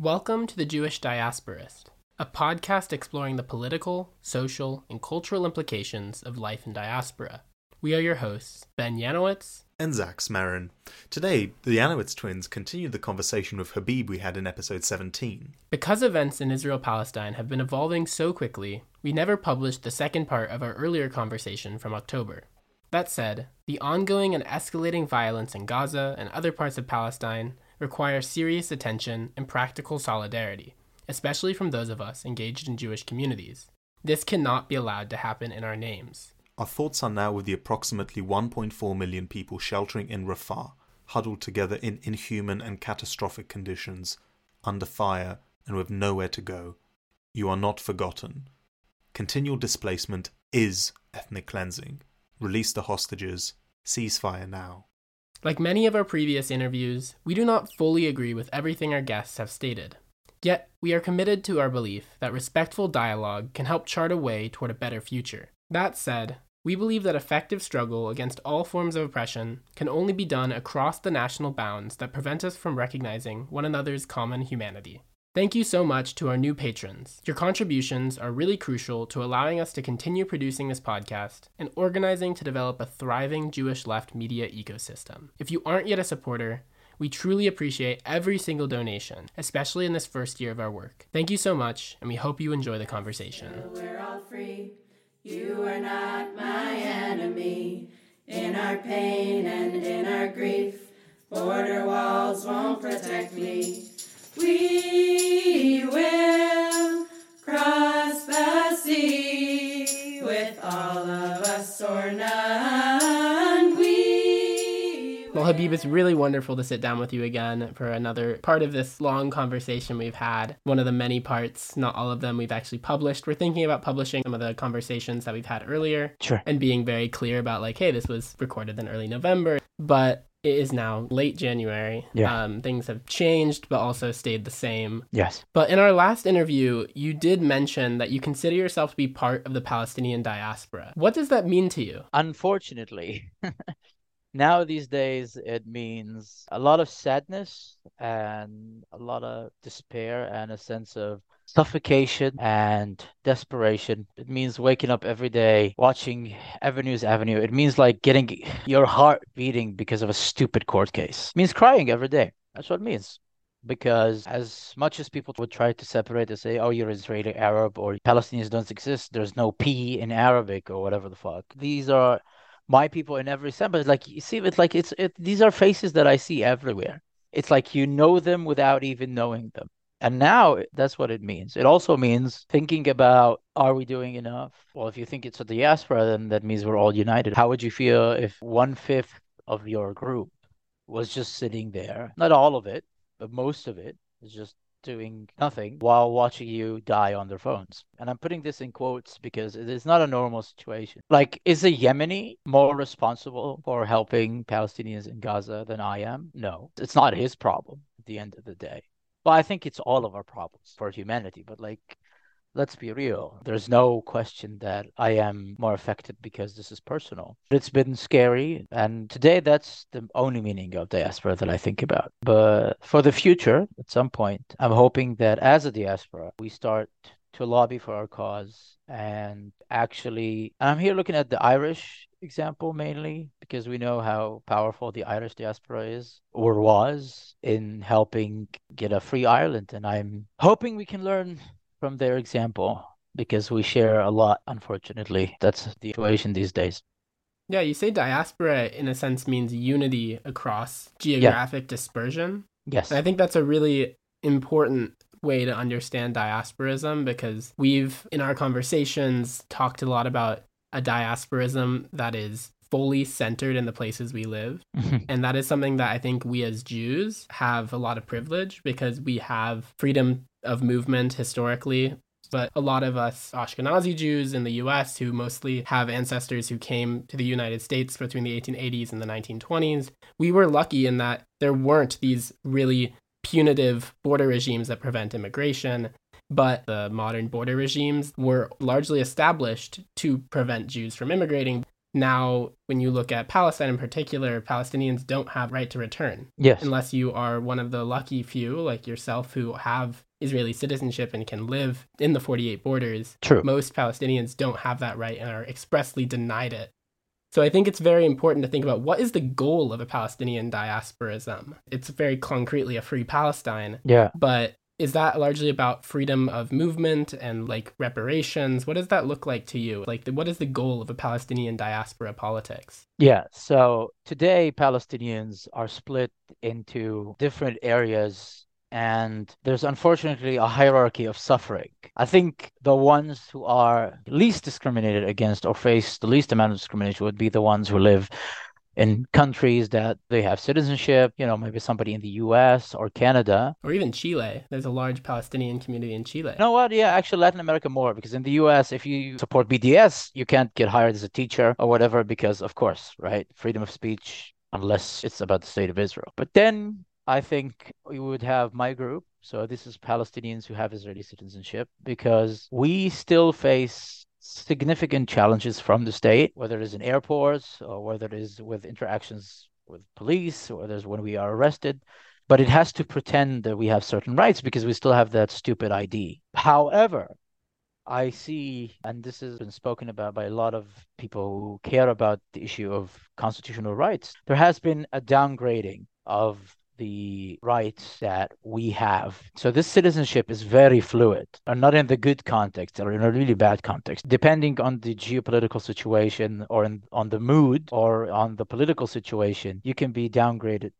Welcome to the Jewish Diasporist, a podcast exploring the political, social, and cultural implications of life in diaspora. We are your hosts, Ben Yanowitz and Zach Smarin. Today, the Yanowitz twins continue the conversation with Habeeb we had in episode 17. Because events in Israel Palestine have been evolving so quickly, we never published the second part of our earlier conversation from October. That said, the ongoing and escalating violence in Gaza and other parts of Palestine require serious attention and practical solidarity, especially from those of us engaged in Jewish communities. This cannot be allowed to happen in our names. Our thoughts are now with the approximately 1.4 million people sheltering in Rafah, huddled together in inhuman and catastrophic conditions, under fire and with nowhere to go. You are not forgotten. Continual displacement is ethnic cleansing. Release the hostages. Ceasefire now. Like many of our previous interviews, we do not fully agree with everything our guests have stated. Yet, we are committed to our belief that respectful dialogue can help chart a way toward a better future. That said, we believe that effective struggle against all forms of oppression can only be done across the national bounds that prevent us from recognizing one another's common humanity. Thank you so much to our new patrons. Your contributions are really crucial to allowing us to continue producing this podcast and organizing to develop a thriving Jewish left media ecosystem. If you aren't yet a supporter, we truly appreciate every single donation, especially in this first year of our work. Thank you so much, and we hope you enjoy the conversation. We're all free. You are not my enemy. In our pain and in our grief, border walls won't protect me. We will cross the sea with all of us or none. We Well, Habeeb, it's really wonderful to sit down with you again for another part of this long conversation we've had. One of the many parts, not all of them, we've actually published. We're thinking about publishing some of the conversations that we've had earlier. Sure. And being very clear about, like, hey, this was recorded in early November. But it is now late January. Yeah. Um, things have changed, but also stayed the same. Yes. But in our last interview, you did mention that you consider yourself to be part of the Palestinian diaspora. What does that mean to you? Unfortunately, now these days it means a lot of sadness and a lot of despair and a sense of suffocation and desperation. It means waking up every day, watching Avenues Avenue. It means like getting your heart beating because of a stupid court case. It means crying every day. That's what it means. Because as much as people would try to separate and say, oh, you're Israeli Arab or Palestinians don't exist, there's no P in Arabic or whatever the fuck. These are my people in every sense. But like you see, it's like it's it, these are faces that I see everywhere. It's like you know them without even knowing them. And now that's what it means. It also means thinking about are we doing enough? Well, if you think it's a diaspora, then that means we're all united. How would you feel if one fifth of your group was just sitting there? Not all of it, but most of it is just doing nothing while watching you die on their phones. And I'm putting this in quotes because it is not a normal situation. Like, is a Yemeni more responsible for helping Palestinians in Gaza than I am? No, it's not his problem at the end of the day. Well, I think it's all of our problems for humanity, but like, let's be real. There's no question that I am more affected because this is personal. It's been scary, and today that's the only meaning of diaspora that I think about. But for the future, at some point, I'm hoping that as a diaspora, we start to lobby for our cause and actually, I'm here looking at the Irish example mainly because we know how powerful the Irish diaspora is or was in helping get a free Ireland. And I'm hoping we can learn from their example because we share a lot, unfortunately. That's the situation these days. Yeah, you say diaspora in a sense means unity across geographic yeah. dispersion. Yes. And I think that's a really important way to understand diasporism because we've, in our conversations, talked a lot about a diasporism that is fully centered in the places we live. Mm-hmm. and that is something that I think we as Jews have a lot of privilege because we have freedom of movement historically. But a lot of us Ashkenazi Jews in the US who mostly have ancestors who came to the United States between the 1880s and the 1920s, we were lucky in that there weren't these really punitive border regimes that prevent immigration. But the modern border regimes were largely established to prevent Jews from immigrating. Now, when you look at Palestine in particular, Palestinians don't have right to return Yes. unless you are one of the lucky few like yourself who have Israeli citizenship and can live in the 48 borders. True. Most Palestinians don't have that right and are expressly denied it. So I think it's very important to think about what is the goal of a Palestinian diasporism. It's very concretely a free Palestine, Yeah. but is that largely about freedom of movement and like reparations? What does that look like to you? Like, the, what is the goal of a Palestinian diaspora politics? Yeah. So today, Palestinians are split into different areas, and there's unfortunately a hierarchy of suffering. I think the ones who are least discriminated against or face the least amount of discrimination would be the ones who live in countries that they have citizenship, you know, maybe somebody in the US or Canada. Or even Chile. There's a large Palestinian community in Chile. You know what? Yeah, actually, Latin America more because in the US, if you support BDS, you can't get hired as a teacher or whatever because, of course, right? Freedom of speech, unless it's about the state of Israel. But then I think we would have my group. So this is Palestinians who have Israeli citizenship because we still face significant challenges from the state, whether it is in airports or whether it is with interactions with police or whether it's when we are arrested but it has to pretend that we have certain rights because we still have that stupid ID. However, I see, and this has been spoken about by a lot of people who care about the issue of constitutional rights, there has been a downgrading of the rights that we have. So this citizenship is very fluid, and not in the good context or in a really bad context. Depending on the geopolitical situation or in, on the mood or on the political situation, you can be downgraded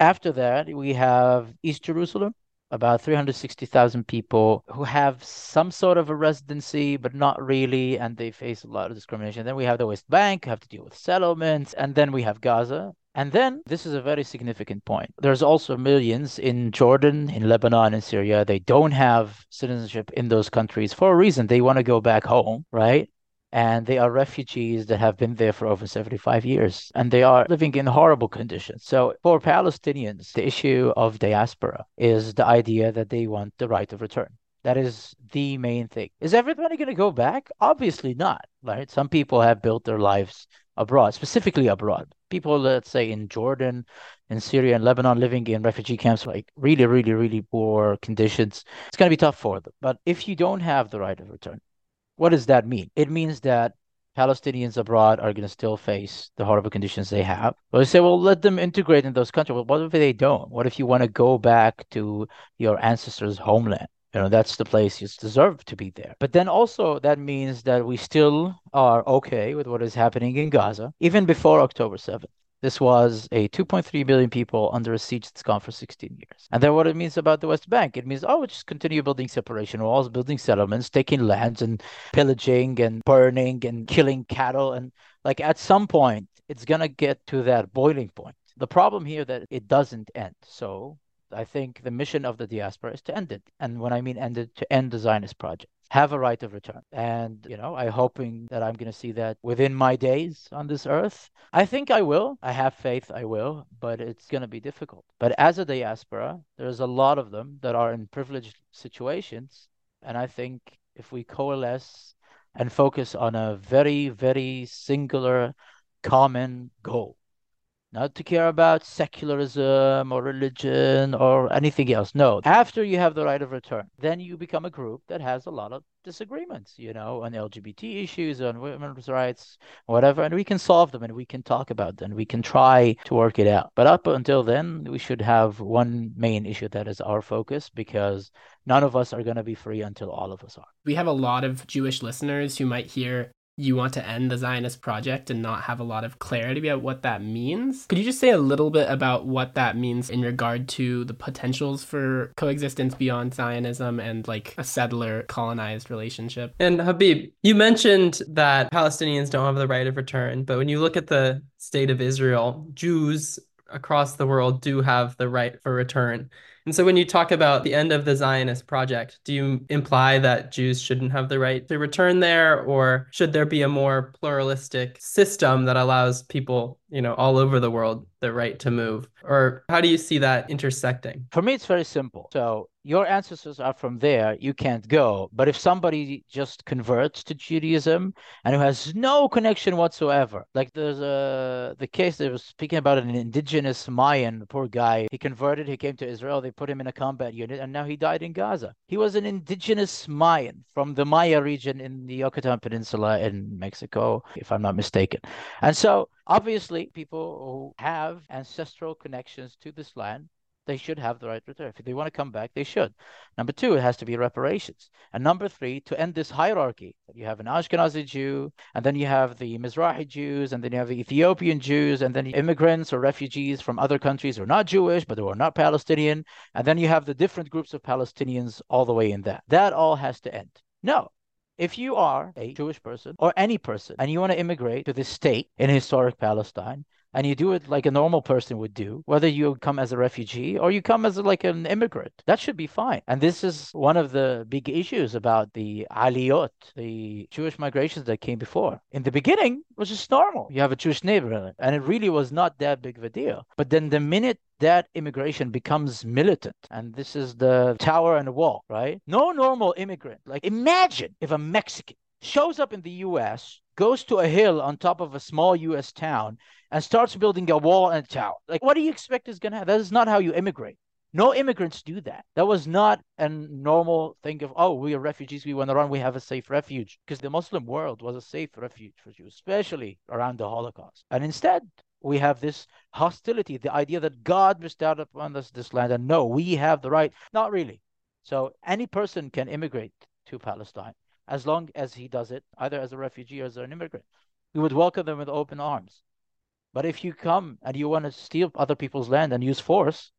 after that, we have East Jerusalem, about 360,000 people who have some sort of a residency, but not really, and they face a lot of discrimination. Then we have the West Bank, have to deal with settlements, and then we have Gaza. And then this is a very significant point. There's also millions in Jordan, in Lebanon, in Syria. They don't have citizenship in those countries for a reason. They want to go back home, right? and they are refugees that have been there for over 75 years and they are living in horrible conditions. So for Palestinians, the issue of diaspora is the idea that they want the right of return. That is the main thing. Is everybody going to go back? Obviously not, right? Some people have built their lives abroad, specifically abroad. People, let's say in Jordan, in Syria, and Lebanon, living in refugee camps, like really, really, really poor conditions. It's going to be tough for them. But if you don't have the right of return, what does that mean? It means that Palestinians abroad are going to still face the horrible conditions they have. But they say, well, let them integrate in those countries. Well, what if they don't? What if you want to go back to your ancestors' homeland? You know, that's the place you deserve to be there. But then also, that means that we still are okay with what is happening in Gaza, even before October 7th. This was a 2.3 billion people under a siege that's gone for 16 years. And then what it means about the West Bank, it means, oh, we just continue building separation walls, building settlements, taking lands and pillaging and burning and killing cattle. And like at some point, it's going to get to that boiling point. The problem here that it doesn't end. So I think the mission of the diaspora is to end it. And when I mean end it, to end the Zionist project, have a right of return. And, you know, I'm hoping that I'm going to see that within my days on this earth. I think I will. I have faith I will, but it's going to be difficult. But as a diaspora, there's a lot of them that are in privileged situations. And I think if we coalesce and focus on a very, very singular common goal, not to care about secularism or religion or anything else. No, after you have the right of return, then you become a group that has a lot of disagreements, you know, on LGBT issues, on women's rights, whatever, and we can solve them and we can talk about them. We can try to work it out. But up until then, we should have one main issue that is our focus because none of us are going to be free until all of us are. We have a lot of Jewish listeners who might hear you want to end the Zionist project and not have a lot of clarity about what that means. Could you just say a little bit about what that means in regard to the potentials for coexistence beyond Zionism and like a settler colonized relationship? And Habeeb, you mentioned that Palestinians don't have the right of return, but when you look at the state of Israel, Jews across the world do have the right for return. And so when you talk about the end of the Zionist project, do you imply that Jews shouldn't have the right to return there, or should there be a more pluralistic system that allows people, you know, all over the world the right to move? Or how do you see that intersecting? For me, it's very simple. So your ancestors are from there, you can't go. But if somebody just converts to Judaism and who has no connection whatsoever, like there's a the case they were speaking about an indigenous Mayan, poor guy. He converted, he came to Israel, they put him in a combat unit, and now he died in Gaza. He was an indigenous Mayan from the Maya region in the Yucatan Peninsula in Mexico, if I'm not mistaken. And so obviously people who have ancestral connections to this land they should have the right to return. If they want to come back, they should. Number two, it has to be reparations. And number three, to end this hierarchy, you have an Ashkenazi Jew, and then you have the Mizrahi Jews, and then you have the Ethiopian Jews, and then immigrants or refugees from other countries who are not Jewish, but who are not Palestinian. And then you have the different groups of Palestinians all the way in that. That all has to end. No, if you are a Jewish person or any person and you want to immigrate to this state in historic Palestine, and you do it like a normal person would do, whether you come as a refugee or you come as like an immigrant. That should be fine. And this is one of the big issues about the aliyot, the Jewish migrations that came before. In the beginning, it was just normal. You have a Jewish neighborhood, and it really was not that big of a deal. But then the minute that immigration becomes militant, and this is the tower and the wall, right? No normal immigrant. Like imagine if a Mexican shows up in the US, goes to a hill on top of a small US town, and starts building a wall and a tower. Like, what do you expect is going to happen? That is not how you immigrate. No immigrants do that. That was not a normal thing of, oh, we are refugees, we want to run, we have a safe refuge. Because the Muslim world was a safe refuge for Jews, especially around the Holocaust. And instead, we have this hostility, the idea that God bestowed upon us this land. And no, we have the right. Not really. So any person can immigrate to Palestine as long as he does it either as a refugee or as an immigrant. We would welcome them with open arms. But if you come and you want to steal other people's land and use force,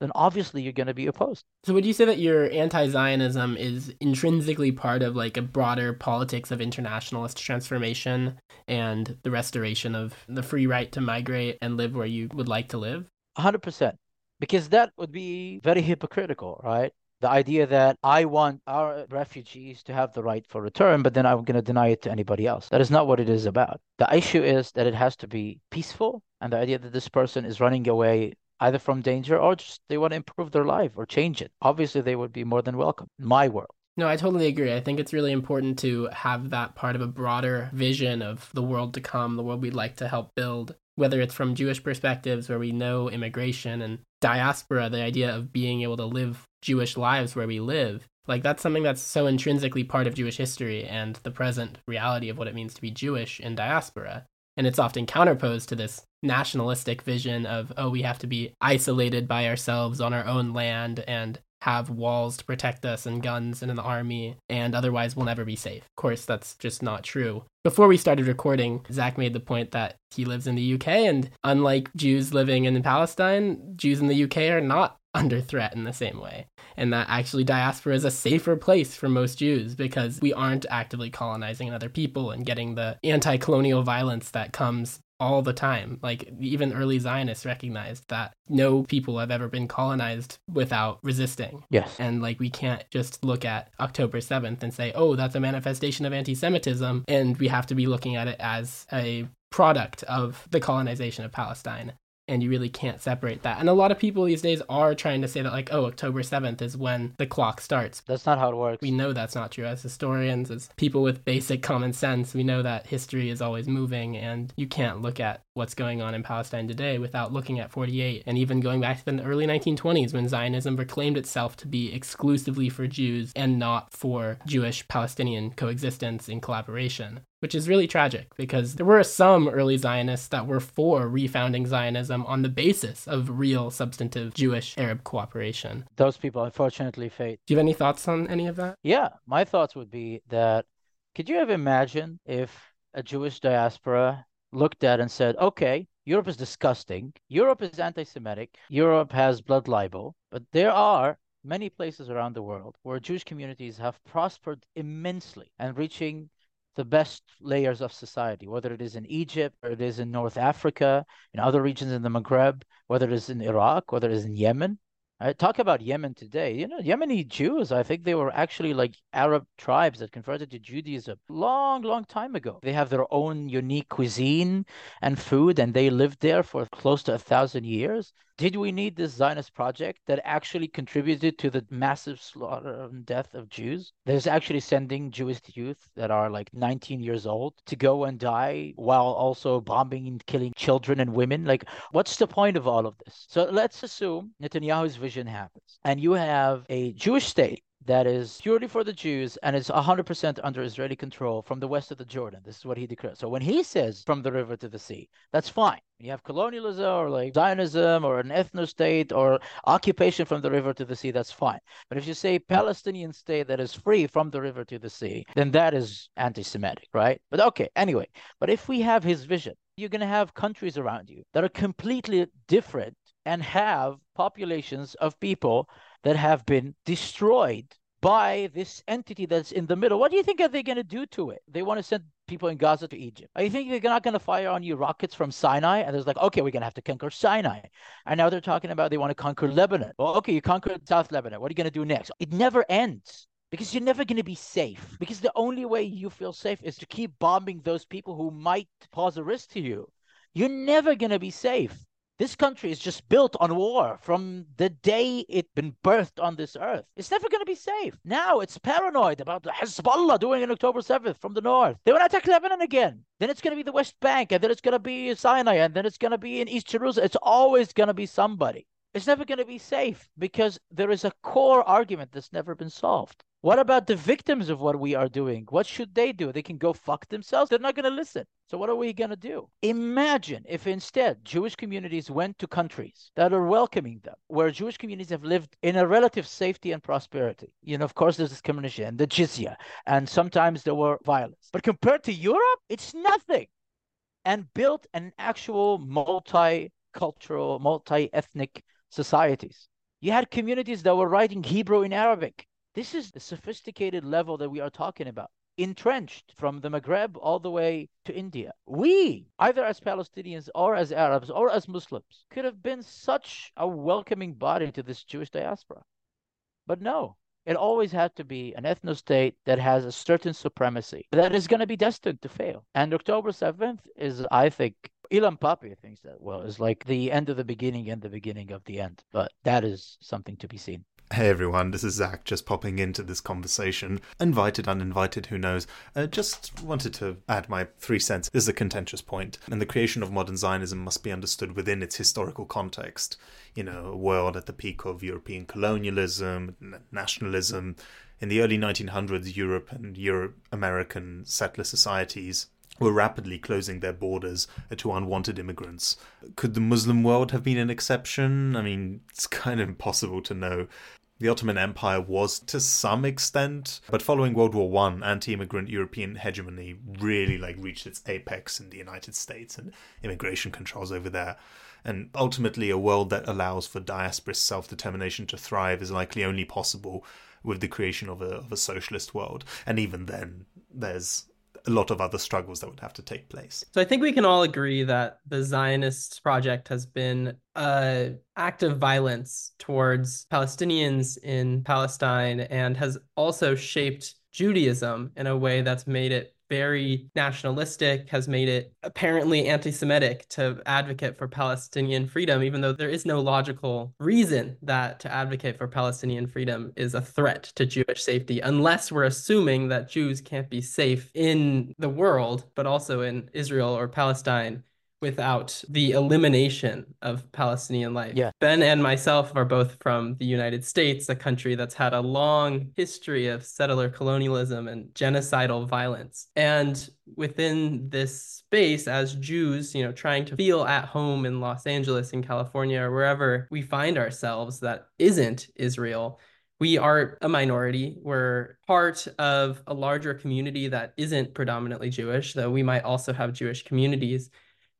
then obviously you're going to be opposed. So would you say that your anti-Zionism is intrinsically part of like a broader politics of internationalist transformation and the restoration of the free right to migrate and live where you would like to live? 100%. Because that would be very hypocritical, right? The idea that I want our refugees to have the right for return, but then I'm going to deny it to anybody else. That is not what it is about. The issue is that it has to be peaceful, and the idea that this person is running away either from danger or just they want to improve their life or change it. Obviously, they would be more than welcome my world. No, I totally agree. I think it's really important to have that part of a broader vision of the world to come, the world we'd like to help build, whether it's from Jewish perspectives where we know immigration and diaspora, the idea of being able to live Jewish lives where we live. Like that's something that's so intrinsically part of Jewish history and the present reality of what it means to be Jewish in diaspora. And it's often counterposed to this nationalistic vision of, oh, we have to be isolated by ourselves on our own land and have walls to protect us and guns and an army, and otherwise we'll never be safe. Of course, that's just not true. Before we started recording, Zach made the point that he lives in the UK, and unlike Jews living in Palestine, Jews in the UK are not under threat in the same way. And that actually diaspora is a safer place for most Jews because we aren't actively colonizing other people and getting the anti colonial violence that comes all the time. Like even early Zionists recognized that no people have ever been colonized without resisting. Yes. And like we can't just look at October 7th and say, "Oh, that's a manifestation of anti-Semitism," and we have to be looking at it as a product of the colonization of Palestine and you really can't separate that. And a lot of people these days are trying to say that, like, oh, October 7th is when the clock starts. That's not how it works. We know that's not true. As historians, as people with basic common sense, we know that history is always moving, and you can't look at what's going on in Palestine today without looking at 48 and even going back to the early 1920s when Zionism proclaimed itself to be exclusively for Jews and not for Jewish Palestinian coexistence in collaboration which is really tragic because there were some early Zionists that were for refounding Zionism on the basis of real substantive Jewish Arab cooperation. Those people unfortunately fade. Do you have any thoughts on any of that? Yeah, my thoughts would be that could you have imagined if a Jewish diaspora looked at and said, okay, Europe is disgusting. Europe is anti Semitic. Europe has blood libel. But there are many places around the world where Jewish communities have prospered immensely and reaching the best layers of society, whether it is in Egypt or it is in North Africa, in other regions in the Maghreb, whether it is in Iraq, whether it is in Yemen. I talk about Yemen today. You know, Yemeni Jews, I think they were actually like Arab tribes that converted to Judaism long, long time ago. They have their own unique cuisine and food, and they lived there for close to a thousand years. Did we need this Zionist project that actually contributed to the massive slaughter and death of Jews? There's actually sending Jewish youth that are like 19 years old to go and die while also bombing and killing children and women. Like, what's the point of all of this? So let's assume Netanyahu's vision happens and you have a Jewish state that is purely for the Jews and is 100% under Israeli control from the west of the Jordan. This is what he declares. So when he says from the river to the sea, that's fine. You have colonialism or like Zionism or an ethno state or occupation from the river to the sea, that's fine. But if you say Palestinian state that is free from the river to the sea, then that is anti Semitic, right? But okay, anyway. But if we have his vision, you're going to have countries around you that are completely different and have populations of people that have been destroyed by this entity that's in the middle. What do you think are they going to do to it? They want to send people in Gaza to Egypt. Are you think they're not going to fire on you rockets from Sinai? And there's like, okay, we're going to have to conquer Sinai. And now they're talking about they want to conquer Lebanon. Well, okay, you conquered South Lebanon. What are you going to do next? It never ends because you're never going to be safe. Because the only way you feel safe is to keep bombing those people who might pose a risk to you. You're never going to be safe. This country is just built on war from the day it been birthed on this earth. It's never going to be safe. Now it's paranoid about the Hezbollah doing it October 7th from the north. They want to attack Lebanon again. Then it's going to be the West Bank, and then it's going to be Sinai, and then it's going to be in East Jerusalem. It's always going to be somebody. It's never going to be safe because there is a core argument that's never been solved. What about the victims of what we are doing? What should they do? They can go fuck themselves. They're not going to listen. So, what are we going to do? Imagine if instead Jewish communities went to countries that are welcoming them, where Jewish communities have lived in a relative safety and prosperity. You know, of course, there's discrimination and the jizya, and sometimes there were violence. But compared to Europe, it's nothing. And built an actual multicultural, multi ethnic societies. You had communities that were writing Hebrew in Arabic this is the sophisticated level that we are talking about, entrenched from the Maghreb all the way to India. We, either as Palestinians or as Arabs or as Muslims, could have been such a welcoming body to this Jewish diaspora. But no, it always had to be an ethno state that has a certain supremacy that is going to be destined to fail. And October 7th is, I think, Ilan Pappé thinks that, well, is like the end of the beginning and the beginning of the end. But that is something to be seen. Hey everyone, this is Zach just popping into this conversation. Invited, uninvited, who knows. Uh, just wanted to add my three cents. This is a contentious point, and the creation of modern Zionism must be understood within its historical context. You know, a world at the peak of European colonialism, nationalism. In the early 1900s, Europe and Euro American settler societies were rapidly closing their borders to unwanted immigrants. Could the Muslim world have been an exception? I mean, it's kind of impossible to know. The Ottoman Empire was to some extent, but following World War One, anti-immigrant European hegemony really like reached its apex in the United States and immigration controls over there. And ultimately, a world that allows for diasporous self-determination to thrive is likely only possible with the creation of a, of a socialist world. And even then, there's a lot of other struggles that would have to take place. So I think we can all agree that the Zionist project has been an act of violence towards Palestinians in Palestine and has also shaped Judaism in a way that's made it very nationalistic, has made it apparently anti Semitic to advocate for Palestinian freedom, even though there is no logical reason that to advocate for Palestinian freedom is a threat to Jewish safety, unless we're assuming that Jews can't be safe in the world, but also in Israel or Palestine without the elimination of Palestinian life. Yeah. Ben and myself are both from the United States, a country that's had a long history of settler colonialism and genocidal violence. And within this space as Jews, you know, trying to feel at home in Los Angeles, in California, or wherever we find ourselves that isn't Israel, we are a minority. We're part of a larger community that isn't predominantly Jewish, though we might also have Jewish communities.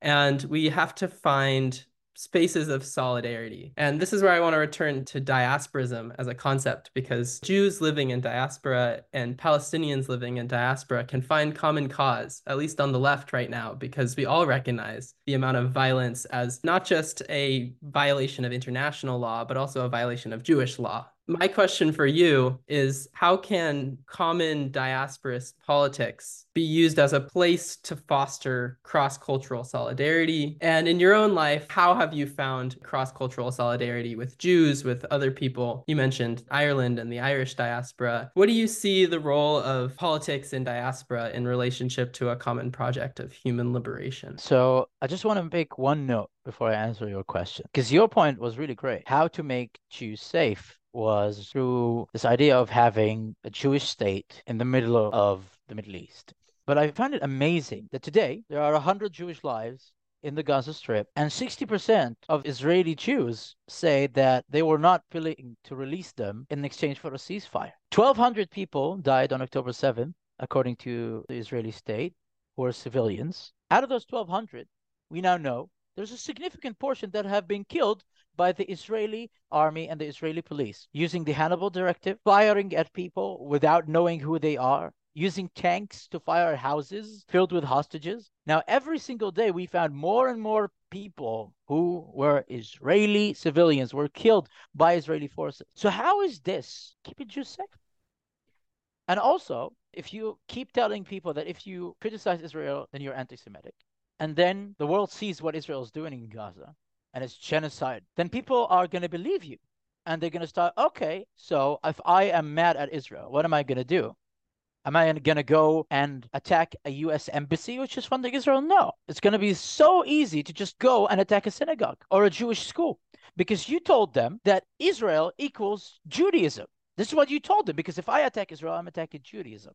And we have to find spaces of solidarity. And this is where I want to return to diasporism as a concept because Jews living in diaspora and Palestinians living in diaspora can find common cause, at least on the left right now, because we all recognize the amount of violence as not just a violation of international law, but also a violation of Jewish law my question for you is how can common diasporist politics be used as a place to foster cross cultural solidarity? And in your own life, how have you found cross cultural solidarity with Jews, with other people? You mentioned Ireland and the Irish diaspora. What do you see the role of politics in diaspora in relationship to a common project of human liberation? So I just want to make one note before I answer your question, because your point was really great. How to make Jews safe was through this idea of having a Jewish state in the middle of the Middle East. But I find it amazing that today there are 100 Jewish lives in the Gaza Strip, and 60% of Israeli Jews say that they were not willing to release them in exchange for a ceasefire. 1,200 people died on October 7th, according to the Israeli state, who were civilians. Out of those 1,200, we now know there's a significant portion that have been killed by the Israeli army and the Israeli police using the Hannibal Directive, firing at people without knowing who they are, using tanks to fire houses filled with hostages. Now, every single day, we found more and more people who were Israeli civilians were killed by Israeli forces. So, how is this keeping Jews safe? And also, if you keep telling people that if you criticize Israel, then you're anti Semitic, and then the world sees what Israel is doing in Gaza and it's genocide, then people are going to believe you. And they're going to start, okay, so if I am mad at Israel, what am I going to do? Am I going to go and attack a U.S. embassy which is funding Israel? No. It's going to be so easy to just go and attack a synagogue or a Jewish school because you told them that Israel equals Judaism. This is what you told them because if I attack Israel, I'm attacking Judaism.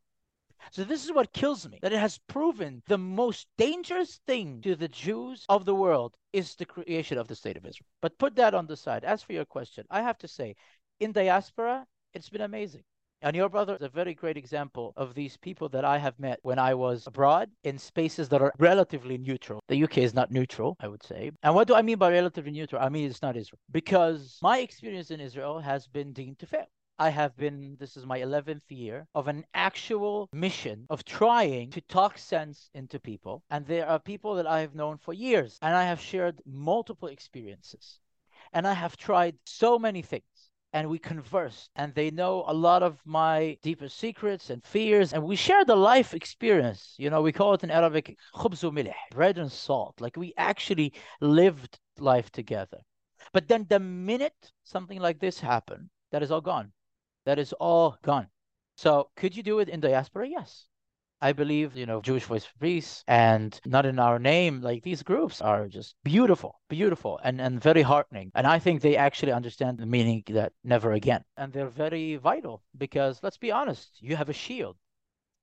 So this is what kills me that it has proven the most dangerous thing to the Jews of the world is the creation of the state of Israel. But put that on the side. As for your question, I have to say, in diaspora, it's been amazing. And your brother is a very great example of these people that I have met when I was abroad in spaces that are relatively neutral. The UK is not neutral, I would say. And what do I mean by relatively neutral? I mean it's not Israel. Because my experience in Israel has been deemed to fail. I have been, this is my 11th year of an actual mission of trying to talk sense into people. And there are people that I have known for years, and I have shared multiple experiences. And I have tried so many things. And we conversed, and they know a lot of my deepest secrets and fears. And we share the life experience. You know, we call it in Arabic bread and salt. Like we actually lived life together. But then the minute something like this happened, that is all gone that is all gone. So could you do it in diaspora? Yes. I believe, you know, Jewish Voice for Peace and Not in Our Name, like these groups are just beautiful, beautiful and, and very heartening. And I think they actually understand the meaning that never again. And they're very vital because let's be honest, you have a shield.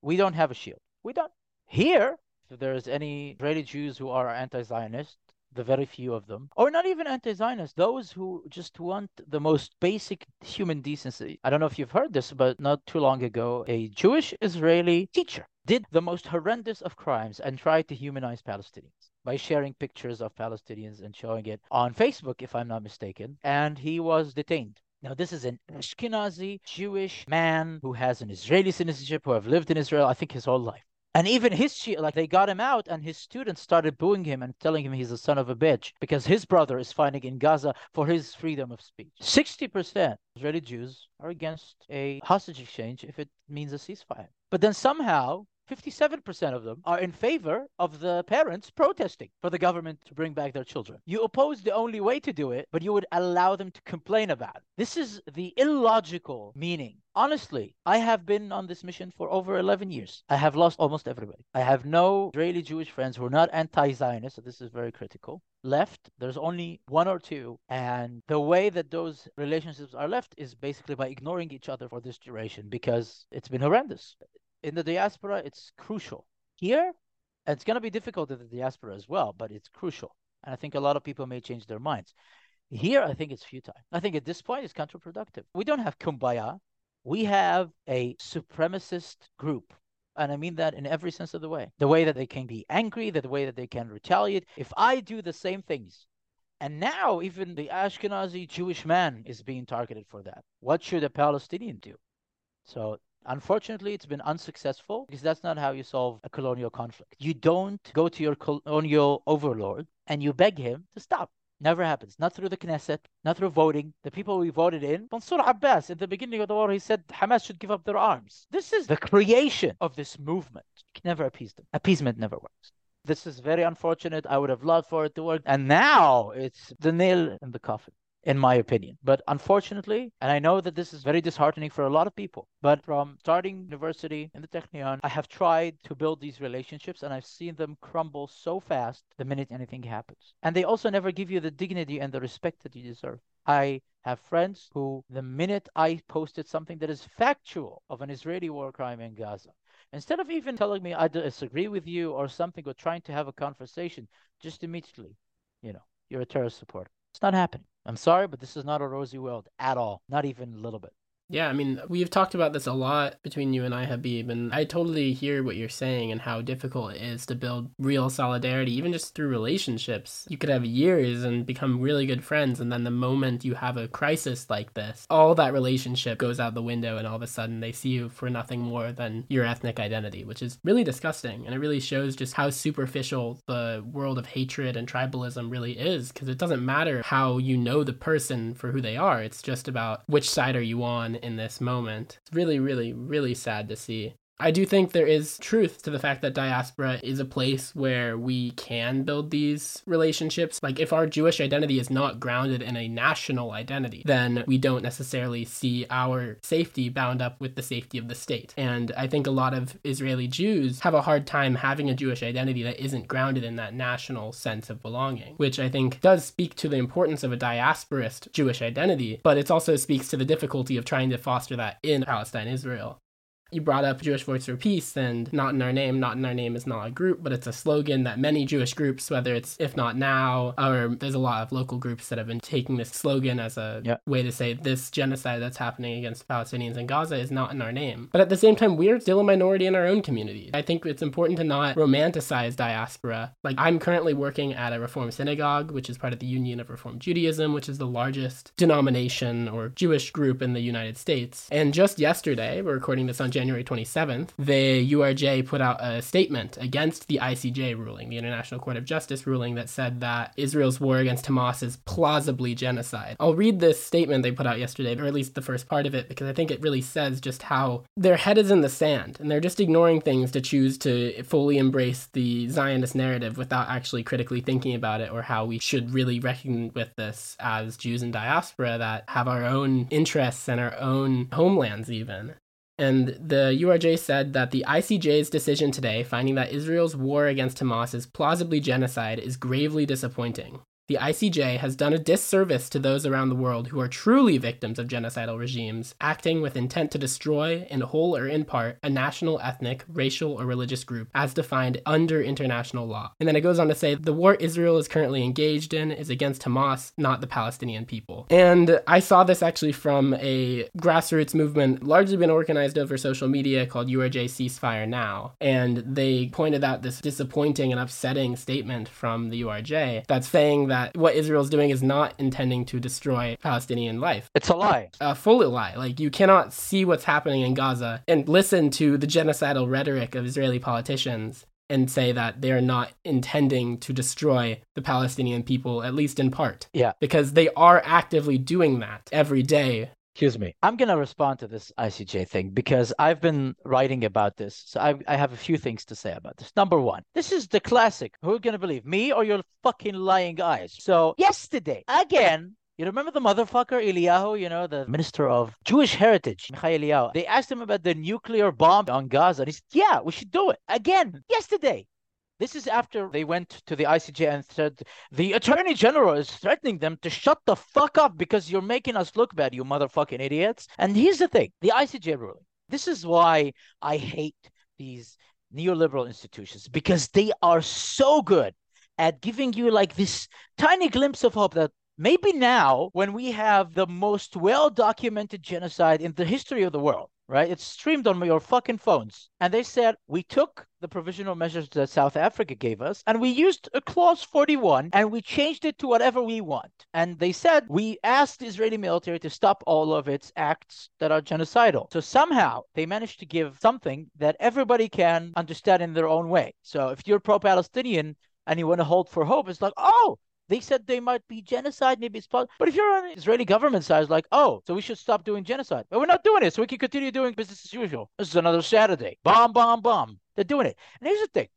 We don't have a shield. We don't. Here, if there's any Israeli Jews who are anti Zionist, the very few of them, or not even anti Zionists, those who just want the most basic human decency. I don't know if you've heard this, but not too long ago, a Jewish Israeli teacher did the most horrendous of crimes and tried to humanize Palestinians by sharing pictures of Palestinians and showing it on Facebook, if I'm not mistaken. And he was detained. Now, this is an Ashkenazi Jewish man who has an Israeli citizenship, who have lived in Israel, I think, his whole life. And even his like they got him out, and his students started booing him and telling him he's a son of a bitch because his brother is fighting in Gaza for his freedom of speech. Sixty percent Israeli Jews are against a hostage exchange if it means a ceasefire. But then somehow 57% of them are in favor of the parents protesting for the government to bring back their children. You oppose the only way to do it, but you would allow them to complain about it. This is the illogical meaning. Honestly, I have been on this mission for over 11 years. I have lost almost everybody. I have no Israeli Jewish friends who are not anti Zionist, so this is very critical. Left, there's only one or two. And the way that those relationships are left is basically by ignoring each other for this duration because it's been horrendous in the diaspora, it's crucial. Here, it's going to be difficult in the diaspora as well, but it's crucial. And I think a lot of people may change their minds. Here, I think it's futile. I think at this point, it's counterproductive. We don't have kumbaya. We have a supremacist group. And I mean that in every sense of the way. The way that they can be angry, the way that they can retaliate. If I do the same things And now even the Ashkenazi Jewish man is being targeted for that. What should a Palestinian do? So Unfortunately, it's been unsuccessful because that's not how you solve a colonial conflict. You don't go to your colonial overlord and you beg him to stop. Never happens. Not through the Knesset, not through voting. The people we voted in, Mansour Abbas, at the beginning of the war, he said Hamas should give up their arms. This is the creation of this movement. You can never appease them. Appeasement never works. This is very unfortunate. I would have loved for it to work. And now it's the nail in the coffin in my opinion. But unfortunately, and I know that this is very disheartening for a lot of people, but from starting university in the Technion, I have tried to build these relationships and I've seen them crumble so fast the minute anything happens. And they also never give you the dignity and the respect that you deserve. I have friends who, the minute I posted something that is factual of an Israeli war crime in Gaza, instead of even telling me I disagree with you or something or trying to have a conversation, just immediately, you know, you're a terrorist supporter. It's not happening. I'm sorry, but this is not a rosy world at all. Not even a little bit. Yeah, I mean, we've talked about this a lot between you and I, Habeeb, and I totally hear what you're saying and how difficult it is to build real solidarity, even just through relationships. You could have years and become really good friends, and then the moment you have a crisis like this, all that relationship goes out the window, and all of a sudden they see you for nothing more than your ethnic identity, which is really disgusting. And it really shows just how superficial the world of hatred and tribalism really is, because it doesn't matter how you know the person for who they are, it's just about which side are you on in this moment. It's really, really, really sad to see. I do think there is truth to the fact that diaspora is a place where we can build these relationships. Like, if our Jewish identity is not grounded in a national identity, then we don't necessarily see our safety bound up with the safety of the state. And I think a lot of Israeli Jews have a hard time having a Jewish identity that isn't grounded in that national sense of belonging, which I think does speak to the importance of a diasporist Jewish identity, but it also speaks to the difficulty of trying to foster that in Palestine, Israel. You brought up Jewish Voice for Peace and Not in Our Name. Not in Our Name is not a group, but it's a slogan that many Jewish groups, whether it's If Not Now, or there's a lot of local groups that have been taking this slogan as a yeah. way to say this genocide that's happening against Palestinians in Gaza is not in our name. But at the same time, we're still a minority in our own community. I think it's important to not romanticize diaspora. Like, I'm currently working at a Reform synagogue, which is part of the Union of Reform Judaism, which is the largest denomination or Jewish group in the United States. And just yesterday, we're recording this on January 27th, the URJ put out a statement against the ICJ ruling, the International Court of Justice ruling that said that Israel's war against Hamas is plausibly genocide. I'll read this statement they put out yesterday, or at least the first part of it, because I think it really says just how their head is in the sand and they're just ignoring things to choose to fully embrace the Zionist narrative without actually critically thinking about it or how we should really reckon with this as Jews in diaspora that have our own interests and our own homelands, even. And the URJ said that the ICJ's decision today, finding that Israel's war against Hamas is plausibly genocide, is gravely disappointing. The ICJ has done a disservice to those around the world who are truly victims of genocidal regimes, acting with intent to destroy, in whole or in part, a national, ethnic, racial, or religious group as defined under international law. And then it goes on to say the war Israel is currently engaged in is against Hamas, not the Palestinian people. And I saw this actually from a grassroots movement largely been organized over social media called URJ Ceasefire Now. And they pointed out this disappointing and upsetting statement from the URJ that's saying that that what Israel's doing is not intending to destroy Palestinian life. It's a lie. A full lie. Like, you cannot see what's happening in Gaza and listen to the genocidal rhetoric of Israeli politicians and say that they're not intending to destroy the Palestinian people, at least in part. Yeah. Because they are actively doing that every day Excuse me. I'm going to respond to this ICJ thing because I've been writing about this. So I, I have a few things to say about this. Number one, this is the classic. Who are going to believe, me or your fucking lying eyes? So, yesterday, again, you remember the motherfucker Eliyahu, you know, the minister of Jewish heritage, Amichai Eliyahu. They asked him about the nuclear bomb on Gaza. And he said, yeah, we should do it. Again, yesterday. This is after they went to the ICJ and said the attorney general is threatening them to shut the fuck up because you're making us look bad, you motherfucking idiots. And here's the thing the ICJ ruling. This is why I hate these neoliberal institutions because they are so good at giving you like this tiny glimpse of hope that maybe now, when we have the most well documented genocide in the history of the world, right? It's streamed on your fucking phones. And they said, we took the provisional measures that South Africa gave us, and we used a clause 41 and we changed it to whatever we want. And they said we asked the Israeli military to stop all of its acts that are genocidal. So somehow they managed to give something that everybody can understand in their own way. So if you're pro Palestinian and you want to hold for hope, it's like, oh, they said they might be genocide, maybe it's possible. But if you're on the Israeli government side, like, oh, so we should stop doing genocide. But we're not doing it, so we can continue doing business as usual. This is another Saturday. Bomb, bomb, bomb. They're doing it. And here's the thing.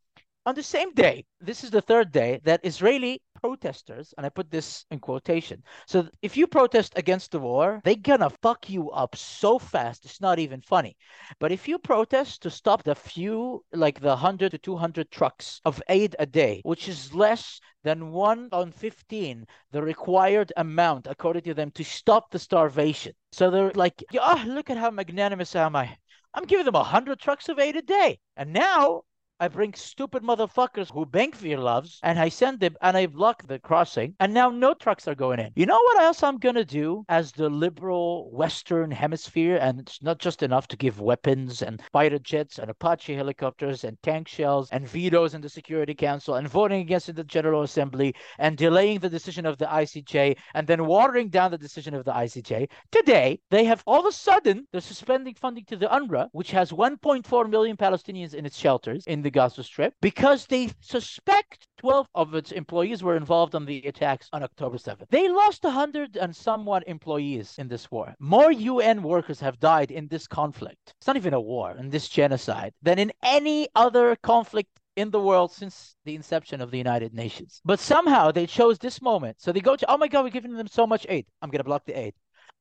On the same day, this is the third day that Israeli protesters, and I put this in quotation. So if you protest against the war, they're gonna fuck you up so fast, it's not even funny. But if you protest to stop the few, like the 100 to 200 trucks of aid a day, which is less than 1 on 15, the required amount, according to them, to stop the starvation. So they're like, oh, look at how magnanimous am I. I'm giving them 100 trucks of aid a day. And now I bring stupid motherfuckers who Gvir loves, and I send them, and I block the crossing, and now no trucks are going in. You know what else I'm gonna do as the liberal Western Hemisphere? And it's not just enough to give weapons and fighter jets and Apache helicopters and tank shells and vetoes in the Security Council and voting against in the General Assembly and delaying the decision of the ICJ and then watering down the decision of the ICJ. Today, they have all of a sudden they're suspending funding to the UNRWA, which has 1.4 million Palestinians in its shelters in the Gaza Strip because they suspect 12 of its employees were involved in the attacks on October 7th. They lost 100 and somewhat employees in this war. More UN workers have died in this conflict. It's not even a war, in this genocide, than in any other conflict in the world since the inception of the United Nations. But somehow they chose this moment. So they go to, oh my God, we're giving them so much aid. I'm going to block the aid